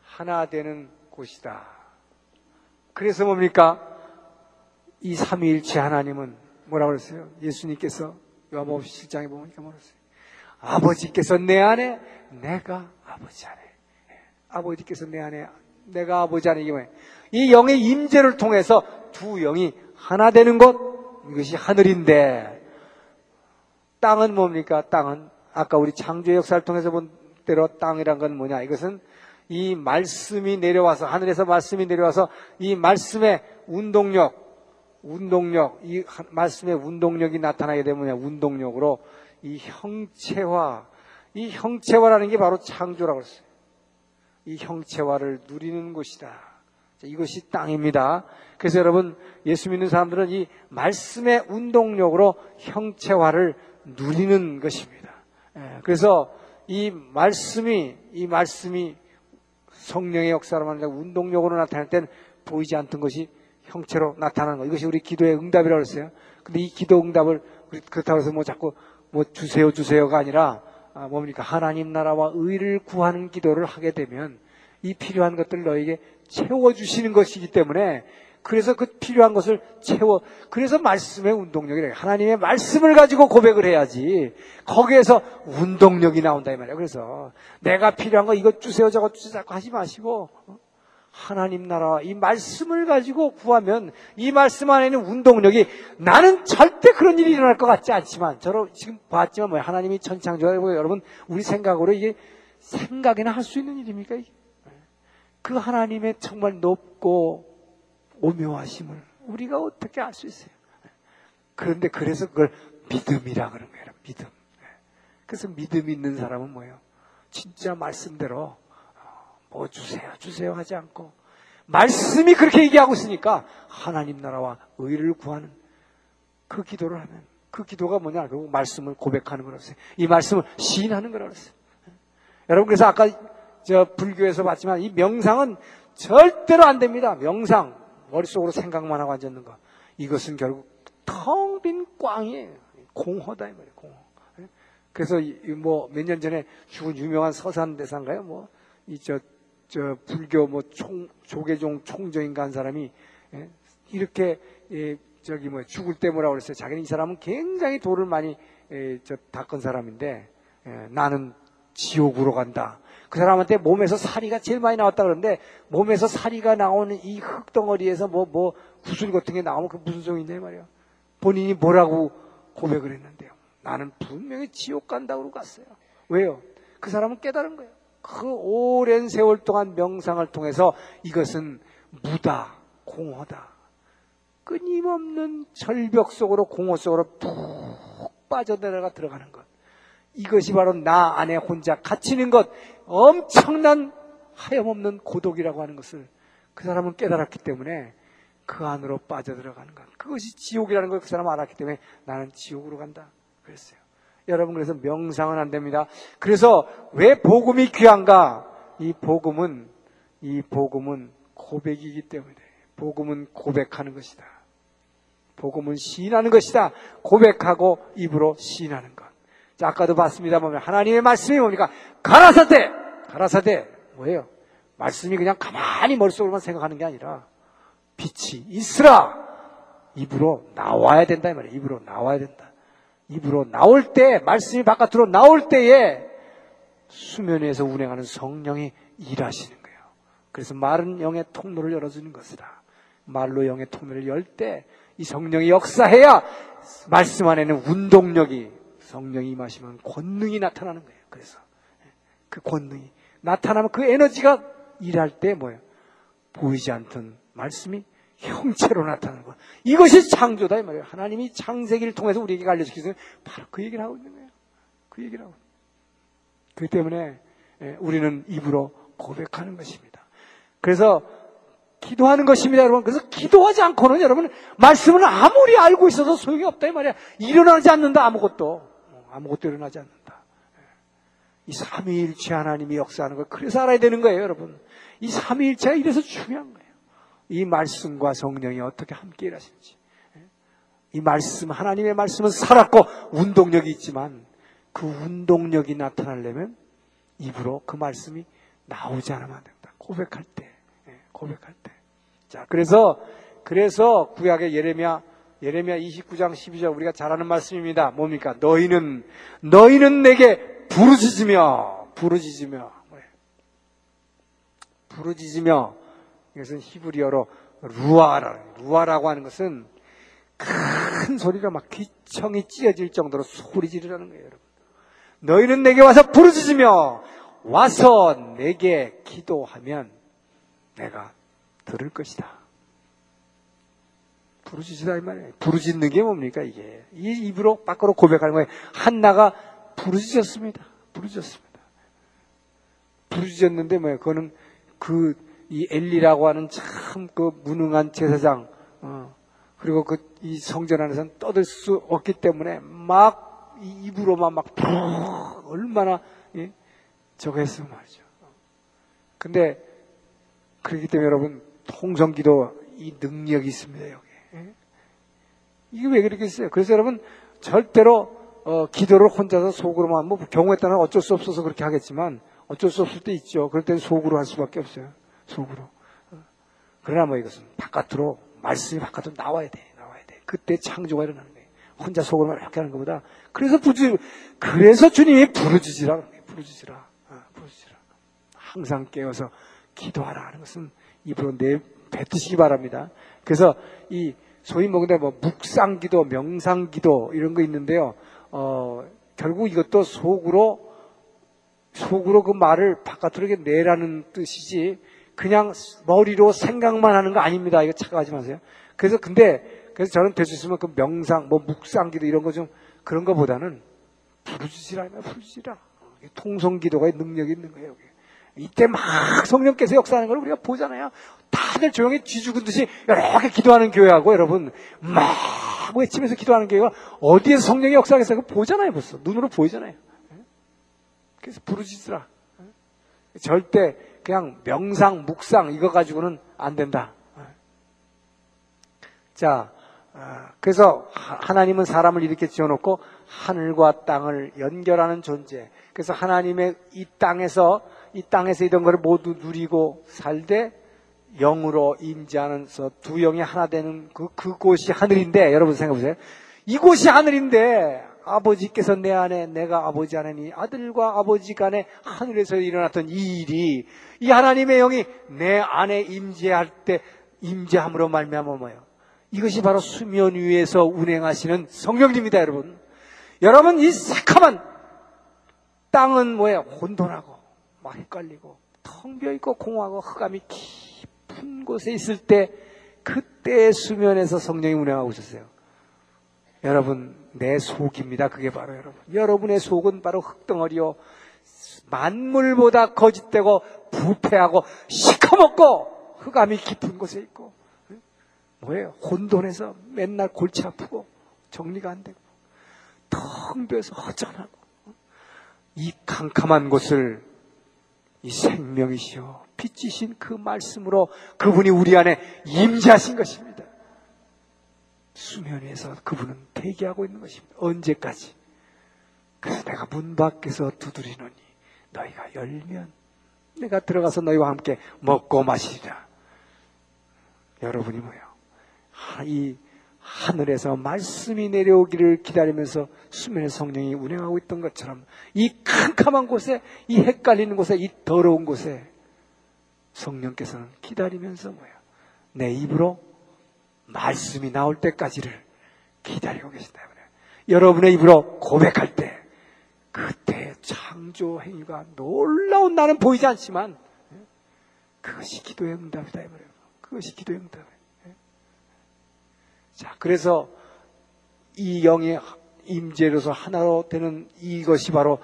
하나 되는 곳이다. 그래서 뭡니까? 이 삼위일체 하나님은 뭐라고 그랬어요? 예수님께서 요한복음 7장에 보니까 뭐라 그랬어요? 아버지께서 내 안에 내가 아버지 안에 예. 아버지께서 내 안에 내가 아버지 안에? 이 영의 임재를 통해서 두 영이 하나 되는 것 이것이 하늘인데 땅은 뭡니까? 땅은 아까 우리 창조의 역사를 통해서 본 대로 땅이란 건 뭐냐? 이것은 이 말씀이 내려와서 하늘에서 말씀이 내려와서 이 말씀의 운동력 운동력 이 말씀의 운동력이 나타나게 되면 운동력으로 이 형체화, 이 형체화라는 게 바로 창조라고 했어요. 이 형체화를 누리는 곳이다. 이것이 땅입니다. 그래서 여러분, 예수 믿는 사람들은 이 말씀의 운동력으로 형체화를 누리는 것입니다. 예, 그래서 이 말씀이, 이 말씀이 성령의 역사로 말하는 운동력으로 나타날 때는 보이지 않던 것이 형체로 나타나는 것. 이것이 우리 기도의 응답이라고 했어요. 근데 이 기도 응답을 그렇다고 해서 뭐 자꾸 뭐 주세요 주세요가 아니라 아, 뭡니까 하나님 나라와 의를 구하는 기도를 하게 되면 이 필요한 것들 너에게 채워 주시는 것이기 때문에 그래서 그 필요한 것을 채워 그래서 말씀의 운동력이래 하나님의 말씀을 가지고 고백을 해야지 거기에서 운동력이 나온다 이 말이야 그래서 내가 필요한 거 이것 주세요 저것 주세요 하지 마시고 어? 하나님 나라 이 말씀을 가지고 구하면 이 말씀 안에 는 운동력이 나는 절대 그런 일이 일어날 것 같지 않지만 저로 지금 봤지만 뭐 하나님이 천창조하고 여러분 우리 생각으로 이게 생각이나 할 수 있는 일입니까? 이게? 그 하나님의 정말 높고 오묘하심을 우리가 어떻게 알 수 있어요? 그런데 그래서 그걸 믿음이라 그런 거예요. 믿음. 그래서 믿음 있는 사람은 뭐예요? 진짜 말씀대로 뭐 주세요, 주세요 하지 않고 말씀이 그렇게 얘기하고 있으니까 하나님 나라와 의를 구하는 그 기도를 하면 그 기도가 뭐냐? 결국 말씀을 고백하는 거라서 이 말씀을 시인하는 거라고 했어요. 여러분 그래서 아까 저 불교에서 봤지만 이 명상은 절대로 안 됩니다. 명상 머릿속으로 생각만 하고 앉았는 거 이것은 결국 텅 빈 꽝이에요. 공허다 이 말이에요. 공허. 그래서 뭐 몇 년 전에 죽은 유명한 서산 대사인가요? 뭐 이 저 저 불교 뭐 총, 조계종 총정인 간 사람이 예? 이렇게 예, 저기 뭐 죽을 때 뭐라고 그랬어요. 자기는 이 사람은 굉장히 돌을 많이 예, 저 닦은 사람인데 예, 나는 지옥으로 간다. 그 사람한테 몸에서 사리가 제일 많이 나왔다 그러는데 몸에서 사리가 나오는 이 흙덩어리에서 뭐 뭐 구슬 같은 게 나오면 그 무슨 소용이 있냐 말이야. 본인이 뭐라고 고백을 했는데요. 나는 분명히 지옥 간다고 갔어요. 왜요? 그 사람은 깨달은 거예요. 그 오랜 세월 동안 명상을 통해서 이것은 무다, 공허다. 끊임없는 절벽 속으로 공허 속으로 푹 빠져들어가 들어가는 것. 이것이 바로 나 안에 혼자 갇히는 것. 엄청난 하염없는 고독이라고 하는 것을 그 사람은 깨달았기 때문에 그 안으로 빠져들어가는 것. 그것이 지옥이라는 걸 그 사람은 알았기 때문에 나는 지옥으로 간다. 그랬어요. 여러분 그래서 명상은 안 됩니다. 그래서 왜 복음이 귀한가? 이 복음은 이 복음은 고백이기 때문에 복음은 고백하는 것이다. 복음은 시인하는 것이다. 고백하고 입으로 시인하는 것. 자, 아까도 봤습니다. 보면 하나님의 말씀이 뭡니까? 가라사대! 가라사대! 뭐예요? 말씀이 그냥 가만히 머릿속으로만 생각하는 게 아니라 빛이 있으라! 입으로 나와야 된다. 이 말이에요. 입으로 나와야 된다. 입으로 나올 때, 말씀이 바깥으로 나올 때에 수면 위에서 운행하는 성령이 일하시는 거예요. 그래서 말은 영의 통로를 열어주는 것이다. 말로 영의 통로를 열 때, 이 성령이 역사해야 말씀 안에는 운동력이 성령이 임하시면 권능이 나타나는 거예요. 그래서 그 권능이 나타나면 그 에너지가 일할 때 뭐예요? 보이지 않던 말씀이 형체로 나타나는 거. 이것이 창조다 이 말이에요. 하나님이 창세기를 통해서 우리에게 알려주기 바로 그 얘기를 하고 있는 거예요. 그 얘기를 하고. 그 때문에 예, 우리는 입으로 고백하는 것입니다. 그래서 기도하는 것입니다, 여러분. 그래서 기도하지 않고는 여러분 말씀을 아무리 알고 있어도 소용이 없다 이 말이야. 일어나지 않는다 아무것도 아무것도 일어나지 않는다. 예. 이 삼위일체 하나님이 역사하는 걸 그래서 알아야 되는 거예요, 여러분. 이 삼위일체가 이래서 중요한 거예요. 이 말씀과 성령이 어떻게 함께 일하시는지. 예. 이 말씀, 하나님의 말씀은 살았고 운동력이 있지만 그 운동력이 나타나려면 입으로 그 말씀이 나오지 않으면 안 된다. 고백할 때, 예, 고백할 때. 자, 그래서 그래서 구약의 예레미야 예레미야 29장 12절 우리가 잘 아는 말씀입니다. 뭡니까? 너희는 너희는 내게 부르짖으며 부르짖으며 부르짖으며 이것은 히브리어로 루아라 루아라고 하는 것은 큰 소리로 막 귀청이 찢어질 정도로 소리 지르라는 거예요, 여러분. 너희는 내게 와서 부르짖으며 와서 내게 기도하면 내가 들을 것이다. 부르짖으라 이 말이에요. 부르짖는 게 뭡니까 이게? 이 입으로 밖으로 고백하는 거예요. 한나가 부르짖었습니다. 부르짖었습니다. 부르짖었는데 뭐예요? 그거는 그 이 엘리라고 하는 참 그 무능한 제사장 어, 그리고 그 이 성전 안에서는 떠들 수 없기 때문에 막 입으로만 막 얼마나 예? 저거 했으면 말이죠. 근데 그렇기 때문에 여러분 통성기도 이 능력이 있습니다 여기. 예? 이게 왜 그렇겠어요? 그래서 여러분 절대로 어, 기도를 혼자서 속으로만 뭐 경우에 따라 어쩔 수 없어서 그렇게 하겠지만 어쩔 수 없을 때 있죠. 그럴 때는 속으로 할 수밖에 없어요. 속으로. 어. 그러나 뭐 이것은 바깥으로 말씀이 바깥으로 나와야 돼. 나와야 돼. 그때 창조가 일어나는 거예요. 혼자 속으로만 이렇게 하는 것보다 그래서 부르 그래서 주님이 부르짖으라 부르짖으라 부르짖으라 항상 깨어서 기도하라 하는 것은 입으로 내 뱉으시기 바랍니다. 그래서 이 소위 먹는데 뭐 묵상기도, 명상기도 이런 거 있는데요. 어, 결국 이것도 속으로 속으로 그 말을 바깥으로 이렇게 내라는 뜻이지 그냥 머리로 생각만 하는 거 아닙니다. 이거 착각하지 마세요. 그래서 근데 그래서 저는 될 수 있으면 그 명상, 뭐 묵상기도 이런 거 좀 그런 거보다는 부르짖으라, 부르짖으라. 통성기도가 능력이 있는 거예요. 여기. 이때 막 성령께서 역사하는 걸 우리가 보잖아요. 다들 조용히 쥐죽은 듯이 이렇게 기도하는 교회하고 여러분 막 외치면서 기도하는 교회가 어디에서 성령이 역사하겠어요? 보잖아요, 벌써. 눈으로 보이잖아요. 그래서 부르짖으라. 절대 그냥 명상, 묵상 이거 가지고는 안 된다. 자, 그래서 하나님은 사람을 이렇게 지어놓고 하늘과 땅을 연결하는 존재. 그래서 하나님의 이 땅에서 이 땅에서 이런 것을 모두 누리고 살되 영으로 임재하면서 두 영이 하나 되는 그 그곳이 하늘인데 여러분 생각해 보세요. 이곳이 하늘인데 아버지께서 내 안에 내가 아버지 안에니 아들과 아버지 간에 하늘에서 일어났던 이 일이 이 하나님의 영이 내 안에 임재할 때 임재함으로 말미암아 뭐예요? 이것이 바로 수면 위에서 운행하시는 성령님입니다, 여러분. 여러분 이 새카만 땅은 뭐예요? 혼돈하고 막 헷갈리고 텅 비어 있고 공허하고 흑암이 깊은 곳에 있을 때 그때 수면에서 성령이 운행하고 있었어요. 여러분 내 속입니다. 그게 바로 여러분. 여러분의 속은 바로 흙덩어리요. 만물보다 거짓되고 부패하고 시커멓고 흑암이 깊은 곳에 있고 뭐예요? 혼돈해서 맨날 골치 아프고 정리가 안 되고 텅 비어서 허전하고 이 캄캄한 곳을 이 생명이시여 빛이신 그 말씀으로 그분이 우리 안에 임재하신 것입니다. 수면 위에서 그분은 대기하고 있는 것입니다. 언제까지? 그래서 내가 문 밖에서 두드리노니 너희가 열면 내가 들어가서 너희와 함께 먹고 마시리라. 여러분이 뭐요? 이 하늘에서 말씀이 내려오기를 기다리면서 수면의 성령이 운행하고 있던 것처럼 이 캄캄한 곳에 이 헷갈리는 곳에 이 더러운 곳에 성령께서는 기다리면서 뭐야 내 입으로 말씀이 나올 때까지를 기다리고 계신다. 여러분의 입으로 고백할 때 그때 창조 행위가 놀라운 나는 보이지 않지만 그것이 기도의 응답이다 이 말이에요. 그것이 기도의 응답이에요. 자, 그래서 이 영의 임재로서 하나로 되는 이것이 바로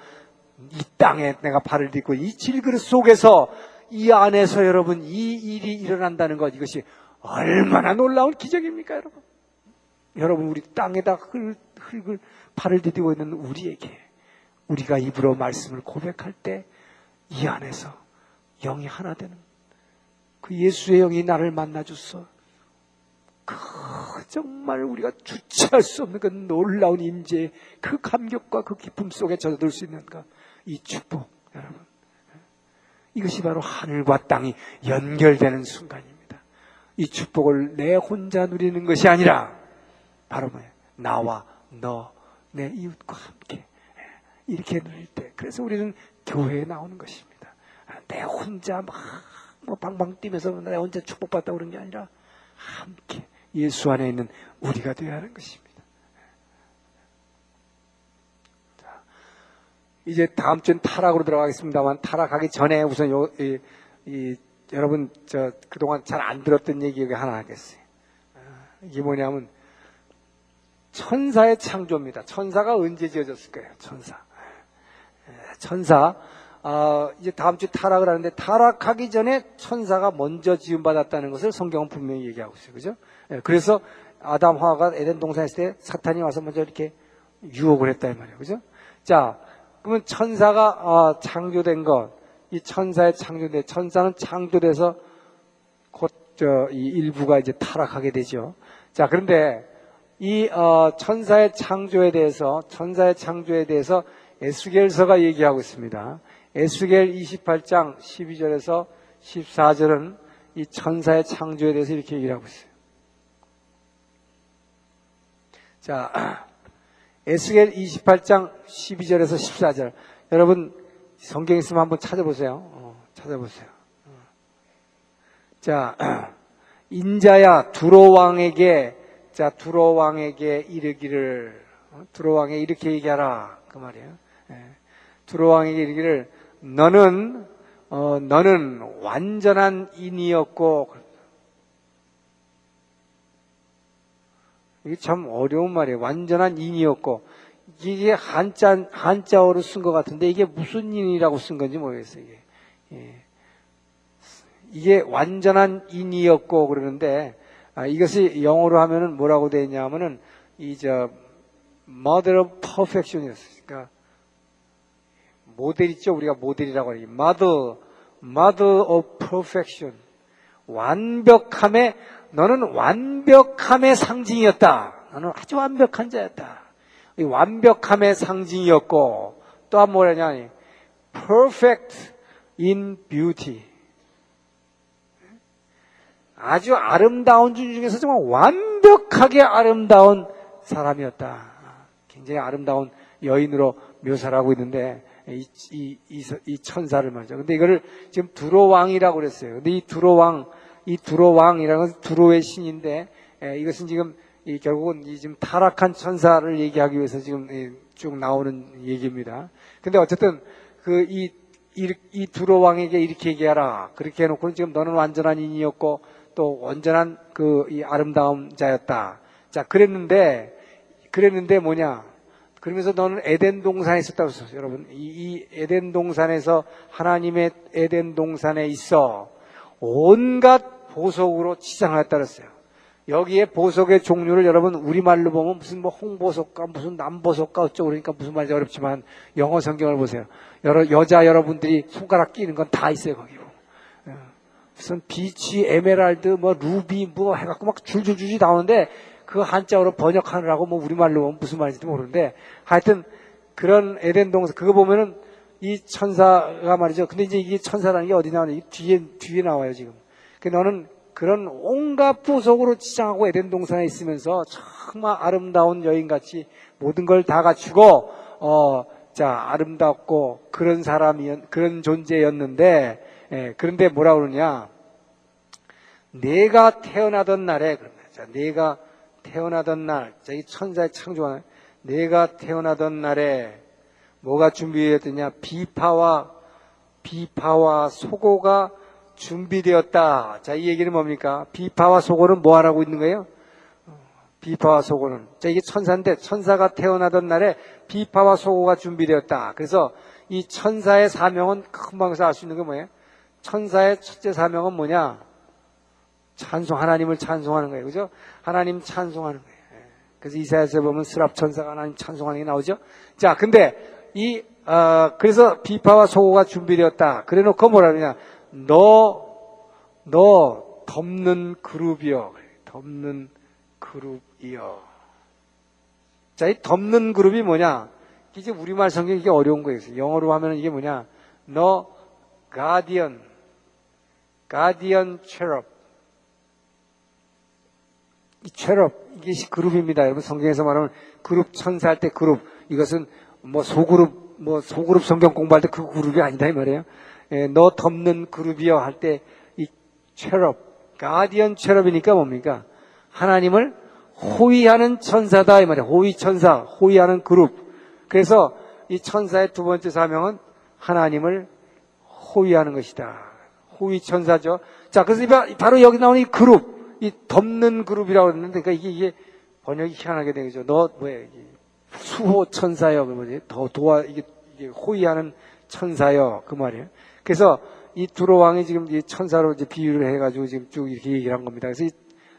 이 땅에 내가 발을 딛고 이 질그릇 속에서 이 안에서 여러분 이 일이 일어난다는 것 이것이 얼마나 놀라운 기적입니까 여러분 여러분 우리 땅에다 흙, 흙을 발을 디디고 있는 우리에게 우리가 입으로 말씀을 고백할 때 이 안에서 영이 하나 되는 그 예수의 영이 나를 만나 줬어. 그 정말 우리가 주체할 수 없는 그 놀라운 임재, 그 감격과 그 기쁨 속에 젖어들 수 있는가? 이 축복, 여러분. 이것이 바로 하늘과 땅이 연결되는 순간입니다. 이 축복을 내 혼자 누리는 것이 아니라 바로 뭐예요? 나와 너, 내 이웃과 함께 이렇게 누릴 때 그래서 우리는 교회에 나오는 것입니다. 내 혼자 막뭐 방방 뛰면서 내 혼자 축복받다 그런 게 아니라 함께 예수 안에 있는 우리가 되어야 하는 것입니다. 자, 이제 다음 주엔 타락으로 들어가겠습니다만 타락하기 전에 우선 요, 이, 이, 여러분 저 그동안 잘 안 들었던 얘기 하나 하겠어요. 아, 이게 뭐냐면 천사의 창조입니다. 천사가 언제 지어졌을까요? 천사. 천사. 어, 이제 다음 주 타락을 하는데 타락하기 전에 천사가 먼저 지음받았다는 것을 성경은 분명히 얘기하고 있어요. 그죠? 예, 그래서 아담 화가 에덴 동산에 있을 때 사탄이 와서 먼저 이렇게 유혹을 했다 이 말이에요. 그죠? 자, 그러면 천사가 어, 창조된 것, 이 천사의 창조된 천사는 창조돼서 곧 저 이 일부가 이제 타락하게 되죠. 자, 그런데 이 어, 천사의 창조에 대해서 천사의 창조에 대해서 에스겔서가 얘기하고 있습니다. 에스겔 28장 12절에서 14절은 이 천사의 창조에 대해서 이렇게 얘기를 하고 있어요. 자, (clears throat) 에스겔 28장 12절에서 14절. 여러분 성경 있으면 한번 찾아보세요. 어, 찾아보세요. 어. 자, (clears throat) 인자야 두로 왕에게 자, 두로 왕에게 이르기를, 어? 두로 왕에 이렇게 얘기하라. 그 말이에요. 예. 두로 왕에게 이르기를, 너는, 어, 너는 완전한 인이었고, 이게 참 어려운 말이에요. 완전한 인이었고, 이게 한자, 한자어로 쓴 것 같은데, 이게 무슨 인이라고 쓴 건지 모르겠어요, 이게. 예. 이게 완전한 인이었고, 그러는데, 아, 이것이 영어로 하면은 뭐라고 되어 있냐면은 이저 mother of perfection이었어요. 그러니까 모델 있죠. 우리가 모델이라고 하니 mother mother of perfection 완벽함의 너는 완벽함의 상징이었다. 너는 아주 완벽한 자였다. 이 완벽함의 상징이었고 또 한 뭐라냐 perfect in beauty 아주 아름다운 중 중에서 정말 완벽하게 아름다운 사람이었다. 굉장히 아름다운 여인으로 묘사를 하고 있는데 이, 이, 이, 이 천사를 말이죠. 근데 이거를 지금 두로왕이라고 그랬어요. 근데 이 두로왕, 이 두로 왕이라는 것은 두로의 신인데 에, 이것은 지금 이, 결국은 이 지금 타락한 천사를 얘기하기 위해서 지금 이, 쭉 나오는 얘기입니다. 근데 어쨌든 그이 이, 이 두로 왕에게 이렇게 얘기하라. 그렇게 해놓고는 지금 너는 완전한 인이었고 또 온전한 그 이 아름다운 자였다. 자, 그랬는데, 그랬는데 뭐냐? 그러면서 너는 에덴 동산에 있었다고 했어요. 여러분, 이, 이 에덴 동산에서 하나님의 에덴 동산에 있어 온갖 보석으로 치장하였다 그랬어요. 여기에 보석의 종류를 여러분 우리말로 보면 무슨 뭐 홍보석과 무슨 남보석과 어쩌고 그러니까 무슨 말인지 어렵지만 영어 성경을 보세요. 여러 여자 여러분들이 손가락 끼는 건 다 있어요 거기. 무슨 비취, 에메랄드, 뭐 루비 뭐 해갖고 막 줄줄줄줄 나오는데 그 한자어로 번역하느라고 뭐 우리말로 보면 무슨 말인지 모르는데 하여튼 그런 에덴 동산 그거 보면은 이 천사가 말이죠. 근데 이제 이게 천사라는 게 어디 나오냐? 뒤에 뒤에 나와요 지금. 그 너는 그런 온갖 부속으로 치장하고 에덴 동산에 있으면서 정말 아름다운 여인같이 모든 걸 다 갖추고 어 자 아름답고 그런 사람이 그런 존재였는데 예, 그런데 뭐라 그러냐? 내가 태어나던 날에 그러면 자, 내가 태어나던 날, 자, 이 천사의 창조하는 내가 태어나던 날에 뭐가 준비되었느냐? 비파와 비파와 소고가 준비되었다. 자, 이 얘기는 뭡니까? 비파와 소고는 뭐 하라고 있는 거예요? 비파와 소고는. 자, 이게 천사인데, 천사가 태어나던 날에 비파와 소고가 준비되었다. 그래서 이 천사의 사명은 금방서 알 수 있는 게 뭐예요? 천사의 첫째 사명은 뭐냐? 찬송, 하나님을 찬송하는 거예요. 그죠? 하나님 찬송하는 거예요. 예. 그래서 이사야서 보면 스랍 천사가 하나님 찬송하는 게 나오죠? 자, 근데 이, 어, 그래서 비파와 소고가 준비되었다. 그래 놓고 뭐라 그러냐? 너, 너 덮는 그룹이여. 덮는 그룹이여. 자, 이 덮는 그룹이 뭐냐? 이제 우리말 성경 이게 어려운 거예요. 영어로 하면 이게 뭐냐? 너 가디언, 가디언 체럽. 이 체럽, 이게 그룹입니다. 여러분 성경에서 말하면 그룹 천사할 때 그룹. 이것은 뭐 소그룹, 뭐 소그룹 성경 공부할 때 그 그룹이 아니다 이 말이에요. 예, 너 덮는 그룹이여 할 때 이 체럽, 가디언 체럽이니까 뭡니까? 하나님을 호위하는 천사다 이 말이에요. 호위 천사, 호위하는 그룹. 그래서 이 천사의 두 번째 사명은 하나님을 호위하는 것이다. 호위 천사죠. 자, 그래서 바로 여기 나오는 이 그룹, 이 덮는 그룹이라고 그랬는데, 그러니까 이게, 이게 번역이 희한하게 되죠. 너 뭐야? 수호 천사여 그 뭐지? 더 도와 이게, 이게 호위하는 천사여 그 말이에요. 그래서 이 두로 왕이 지금 이 천사로 이제 비유를 해가지고 지금 쭉 이렇게 얘기를 한 겁니다. 그래서 이,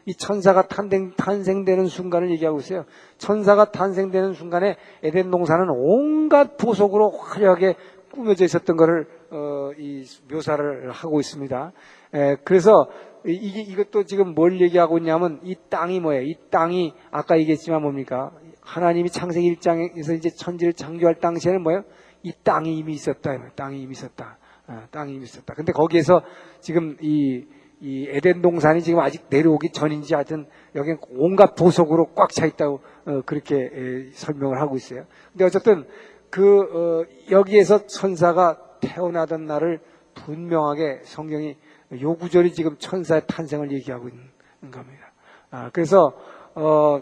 이 천사가 탄생, 탄생되는 순간을 얘기하고 있어요. 천사가 탄생되는 순간에 에덴 동산은 온갖 보석으로 화려하게 꾸며져 있었던 것을 어, 이 묘사를 하고 있습니다. 에, 그래서 이게 이것도 지금 뭘 얘기하고 있냐면 이 땅이 뭐예요? 이 땅이 아까 얘기했지만 뭡니까? 하나님이 창세기 1장에서 이제 천지를 창조할 당시에는 뭐예요? 이 땅이 이미 있었다. 땅이 이미 있었다. 어, 땅이 이미 있었다. 근데 거기에서 지금 이, 이 에덴 동산이 지금 아직 내려오기 전인지 하여튼 여기 온갖 보석으로 꽉 차 있다고 어, 그렇게 에, 설명을 하고 있어요. 근데 어쨌든 그 어, 여기에서 천사가 태어나던 날을 분명하게 성경이 요 구절이 지금 천사의 탄생을 얘기하고 있는 겁니다. 아, 그래서 어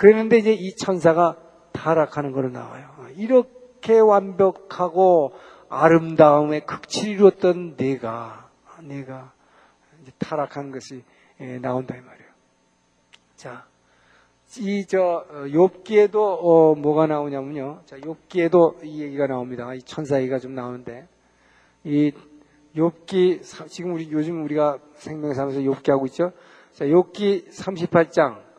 그랬는데 이제 이 천사가 타락하는 걸로 나와요. 이렇게 완벽하고 아름다움의 극치를 이루었던 내가 내가 타락한 것이 예, 나온다 이 말이에요. 자, 이저 어, 욥기에도 어, 뭐가 나오냐면요. 자, 욥기에도 이 얘기가 나옵니다. 이 천사 얘기가 좀 나오는데 이 욥기 지금 우리 요즘 우리가 생명사면서 욥기 하고 있죠. 자, 욥기 38장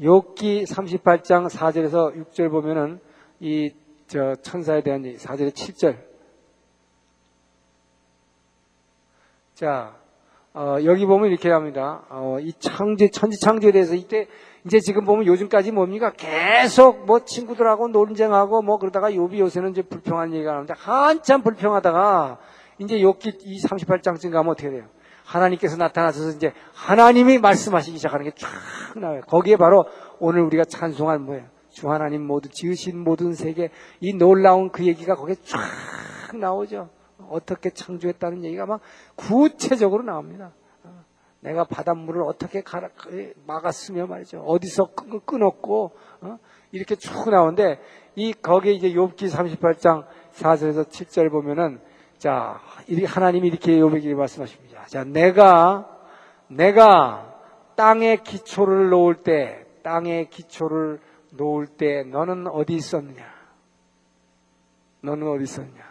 욥기 38장 4절에서 6절 보면은 이 저 천사에 대한 4절에 7절. 자, 어, 여기 보면 이렇게 합니다. 어, 이 창조, 천지 창조에 대해서 이때 이제 지금 보면 요즘까지 뭡니까? 계속 뭐 친구들하고 논쟁하고 뭐 그러다가 요비 요새는 이제 불평한 얘기가 나오는데 한참 불평하다가 이제 욥기 이 38장쯤 가면 어떻게 돼요? 하나님께서 나타나셔서 이제 하나님이 말씀하시기 시작하는 게 쫙 나와요. 거기에 바로 오늘 우리가 찬송한 뭐예요? 주 하나님 모두 지으신 모든 세계 이 놀라운 그 얘기가 거기에 쫙 나오죠. 어떻게 창조했다는 얘기가 막 구체적으로 나옵니다. 어, 내가 바닷물을 어떻게 갈아, 막았으며 말이죠. 어디서 끊었고 어? 이렇게 쭉 나오는데 이 거기에 이제 욥기 38장 4절에서 7절 보면은 자 하나님이 이렇게 욥에게 말씀하십니다. 자, 내가, 내가 땅에 기초를 놓을 때, 땅에 기초를 놓을 때 너는 어디 있었느냐? 너는 어디 있었냐?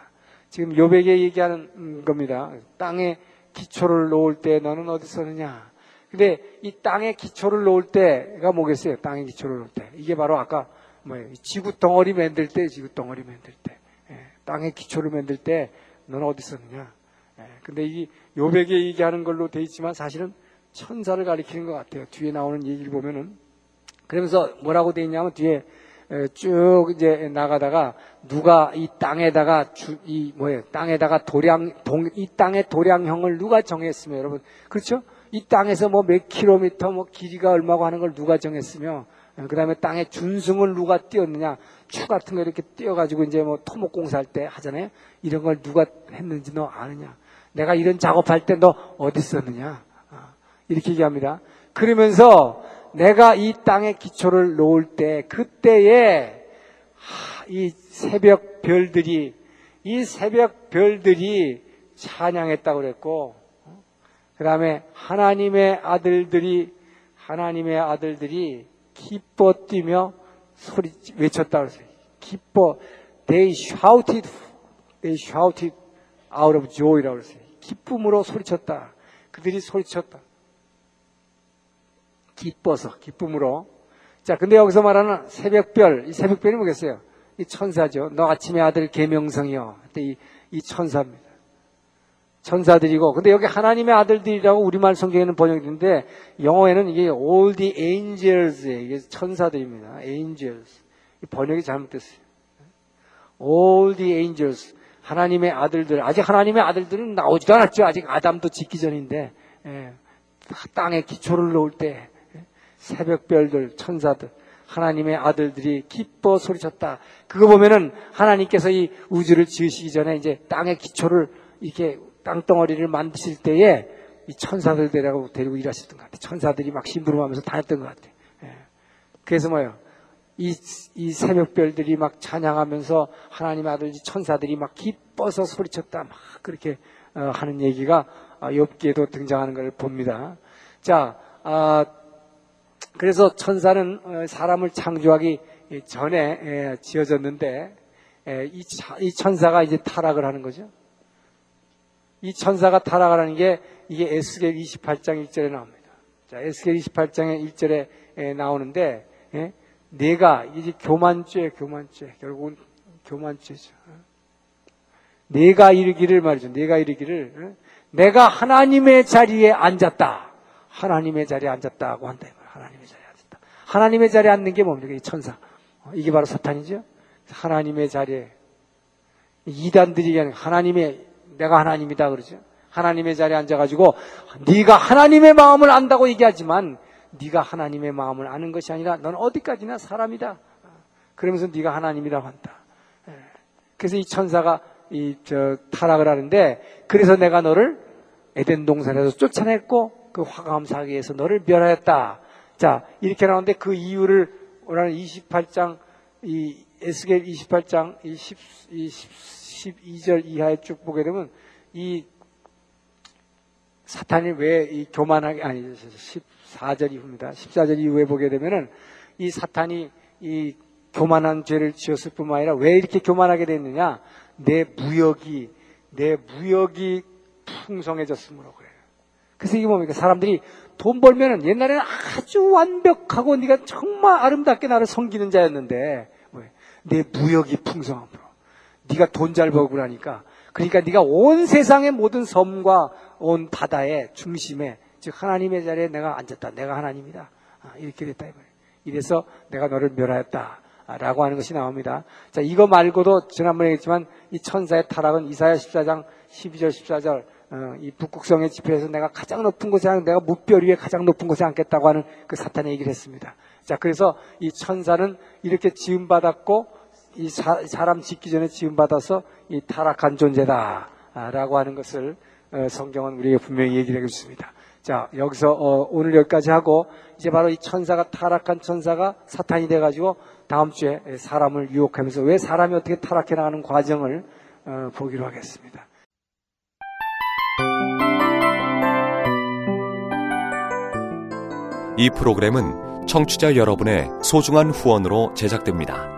지금 요백에 얘기하는 겁니다. 땅에 기초를 놓을 때 너는 어디 있었느냐? 근데 이 땅에 기초를 놓을 때가 뭐겠어요? 땅에 기초를 놓을 때. 이게 바로 아까 뭐예요? 지구 덩어리 만들 때, 지구 덩어리 만들 때. 예, 땅에 기초를 만들 때 너는 어디 있었느냐? 예, 근데 이 요백에 얘기하는 걸로 돼 있지만 사실은 천사를 가리키는 것 같아요. 뒤에 나오는 얘기를 보면은 그러면서 뭐라고 돼 있냐면 뒤에 쭉 이제 나가다가 누가 이 땅에다가 주, 이 뭐예요? 땅에다가 도량 동, 이 땅의 도량형을 누가 정했으며 여러분 그렇죠? 이 땅에서 뭐 몇 킬로미터 뭐 길이가 얼마고 하는 걸 누가 정했으며 그 다음에 땅의 준승을 누가 띄었느냐 추 같은 거 이렇게 띄어가지고 이제 뭐 토목 공사할 때 하잖아요. 이런 걸 누가 했는지 너 아느냐? 내가 이런 작업할 때 너 어디 있었느냐? 아, 이렇게 얘기합니다. 그러면서 내가 이 땅에 기초를 놓을 때 그때에 이 새벽 별들이 이 새벽 별들이 찬양했다고 그랬고 그 다음에 하나님의 아들들이 하나님의 아들들이 기뻐 뛰며 소리 외쳤다 그랬어요. 기뻐 they shouted they shouted out of joy라고 그랬어요. 기쁨으로 소리쳤다. 그들이 소리쳤다. 기뻐서 기쁨으로. 자, 근데 여기서 말하는 새벽별, 이 새벽별이 뭐겠어요? 이 천사죠. 너 아침의 아들 계명성이요. 이, 이 천사입니다. 천사들이고, 근데 여기 하나님의 아들들이라고 우리말 성경에는 번역이 되는데, 영어에는 이게 all the angels, 이게 천사들입니다. angels. 번역이 잘못됐어요. all the angels. 하나님의 아들들. 아직 하나님의 아들들은 나오지도 않았죠. 아직 아담도 짓기 전인데, 예, 땅에 기초를 놓을 때, 새벽별들, 천사들, 하나님의 아들들이 기뻐 소리쳤다. 그거 보면은 하나님께서 이 우주를 지으시기 전에 이제 땅의 기초를 이렇게 땅덩어리를 만드실 때에 이 천사들 데리고, 데리고 일하셨던 것 같아요. 천사들이 막 심부름하면서 다녔던 것 같아요. 예. 그래서 뭐요? 이, 이 새벽별들이 막 찬양하면서 하나님의 아들 천사들이 막 기뻐서 소리쳤다. 막 그렇게 어, 하는 얘기가 어, 엽기에도 등장하는 걸 봅니다. 자, 아, 그래서 천사는 어, 사람을 창조하기 전에 지어졌는데 이 천사가 이제 타락을 하는 거죠. 이 천사가 타락을 하는 게 이게 에스겔 28장 1절에 나옵니다. 자, 에스겔 28장의 1절에 나오는데 내가 이제 교만죄, 교만죄 결국은 교만죄죠. 내가 이르기를 말이죠. 내가 이르기를 내가 하나님의 자리에 앉았다. 하나님의 자리에 앉았다고 한다. 하나님의 자리에 앉았다. 하나님의 자리에 앉는 게 뭡니까? 이 천사. 어, 이게 바로 사탄이죠. 하나님의 자리에 이단들이 하나님의 내가 하나님이다 그러죠. 하나님의 자리에 앉아가지고 네가 하나님의 마음을 안다고 얘기하지만 네가 하나님의 마음을 아는 것이 아니라 넌 어디까지나 사람이다. 그러면서 네가 하나님이라고 한다. 예. 그래서 이 천사가 이 저 타락을 하는데 그래서 내가 너를 에덴 동산에서 쫓아냈고 그 화감 사기에서 너를 멸하였다. 자, 이렇게 나오는데 그 이유를 오늘 28장, 이 에스겔 28장 이 10, 이 10, 12절 이하에 쭉 보게 되면 이 사탄이 왜 이 교만하게, 아니, 14절 이후입니다. 14절 이후에 보게 되면은 이 사탄이 이 교만한 죄를 지었을 뿐만 아니라 왜 이렇게 교만하게 됐느냐? 내 무역이, 내 무역이 풍성해졌으므로 그래요. 그래서 이게 뭡니까? 사람들이 돈 벌면은 옛날에는 아주 완벽하고 네가 정말 아름답게 나를 섬기는 자였는데 내 무역이 풍성함으로 네가 돈 잘 벌고 그러니까 그러니까 네가 온 세상의 모든 섬과 온 바다의 중심에 즉 하나님의 자리에 내가 앉았다. 내가 하나님이다. 아, 이렇게 됐다 이 말이에요. 이래서 내가 너를 멸하였다. 라고 하는 것이 나옵니다. 자, 이거 말고도 지난번에 했지만 이 천사의 타락은 이사야 14장 12절 14절 어, 이 북극성의 지표에서 내가 가장 높은 곳에 내가 무별 위에 가장 높은 곳에 앉겠다고 하는 그 사탄의 얘기를 했습니다. 자, 그래서 이 천사는 이렇게 지음받았고 이 사, 람 짓기 전에 지음받아서 이 타락한 존재다라고 하는 것을 어, 성경은 우리에게 분명히 얘기를 해주습니다. 자, 여기서 어, 오늘 여기까지 하고 이제 바로 이 천사가 타락한 천사가 사탄이 돼가지고 다음 주에 사람을 유혹하면서 왜 사람이 어떻게 타락해 나가는 과정을 어, 보기로 하겠습니다. 이 프로그램은 청취자 여러분의 소중한 후원으로 제작됩니다.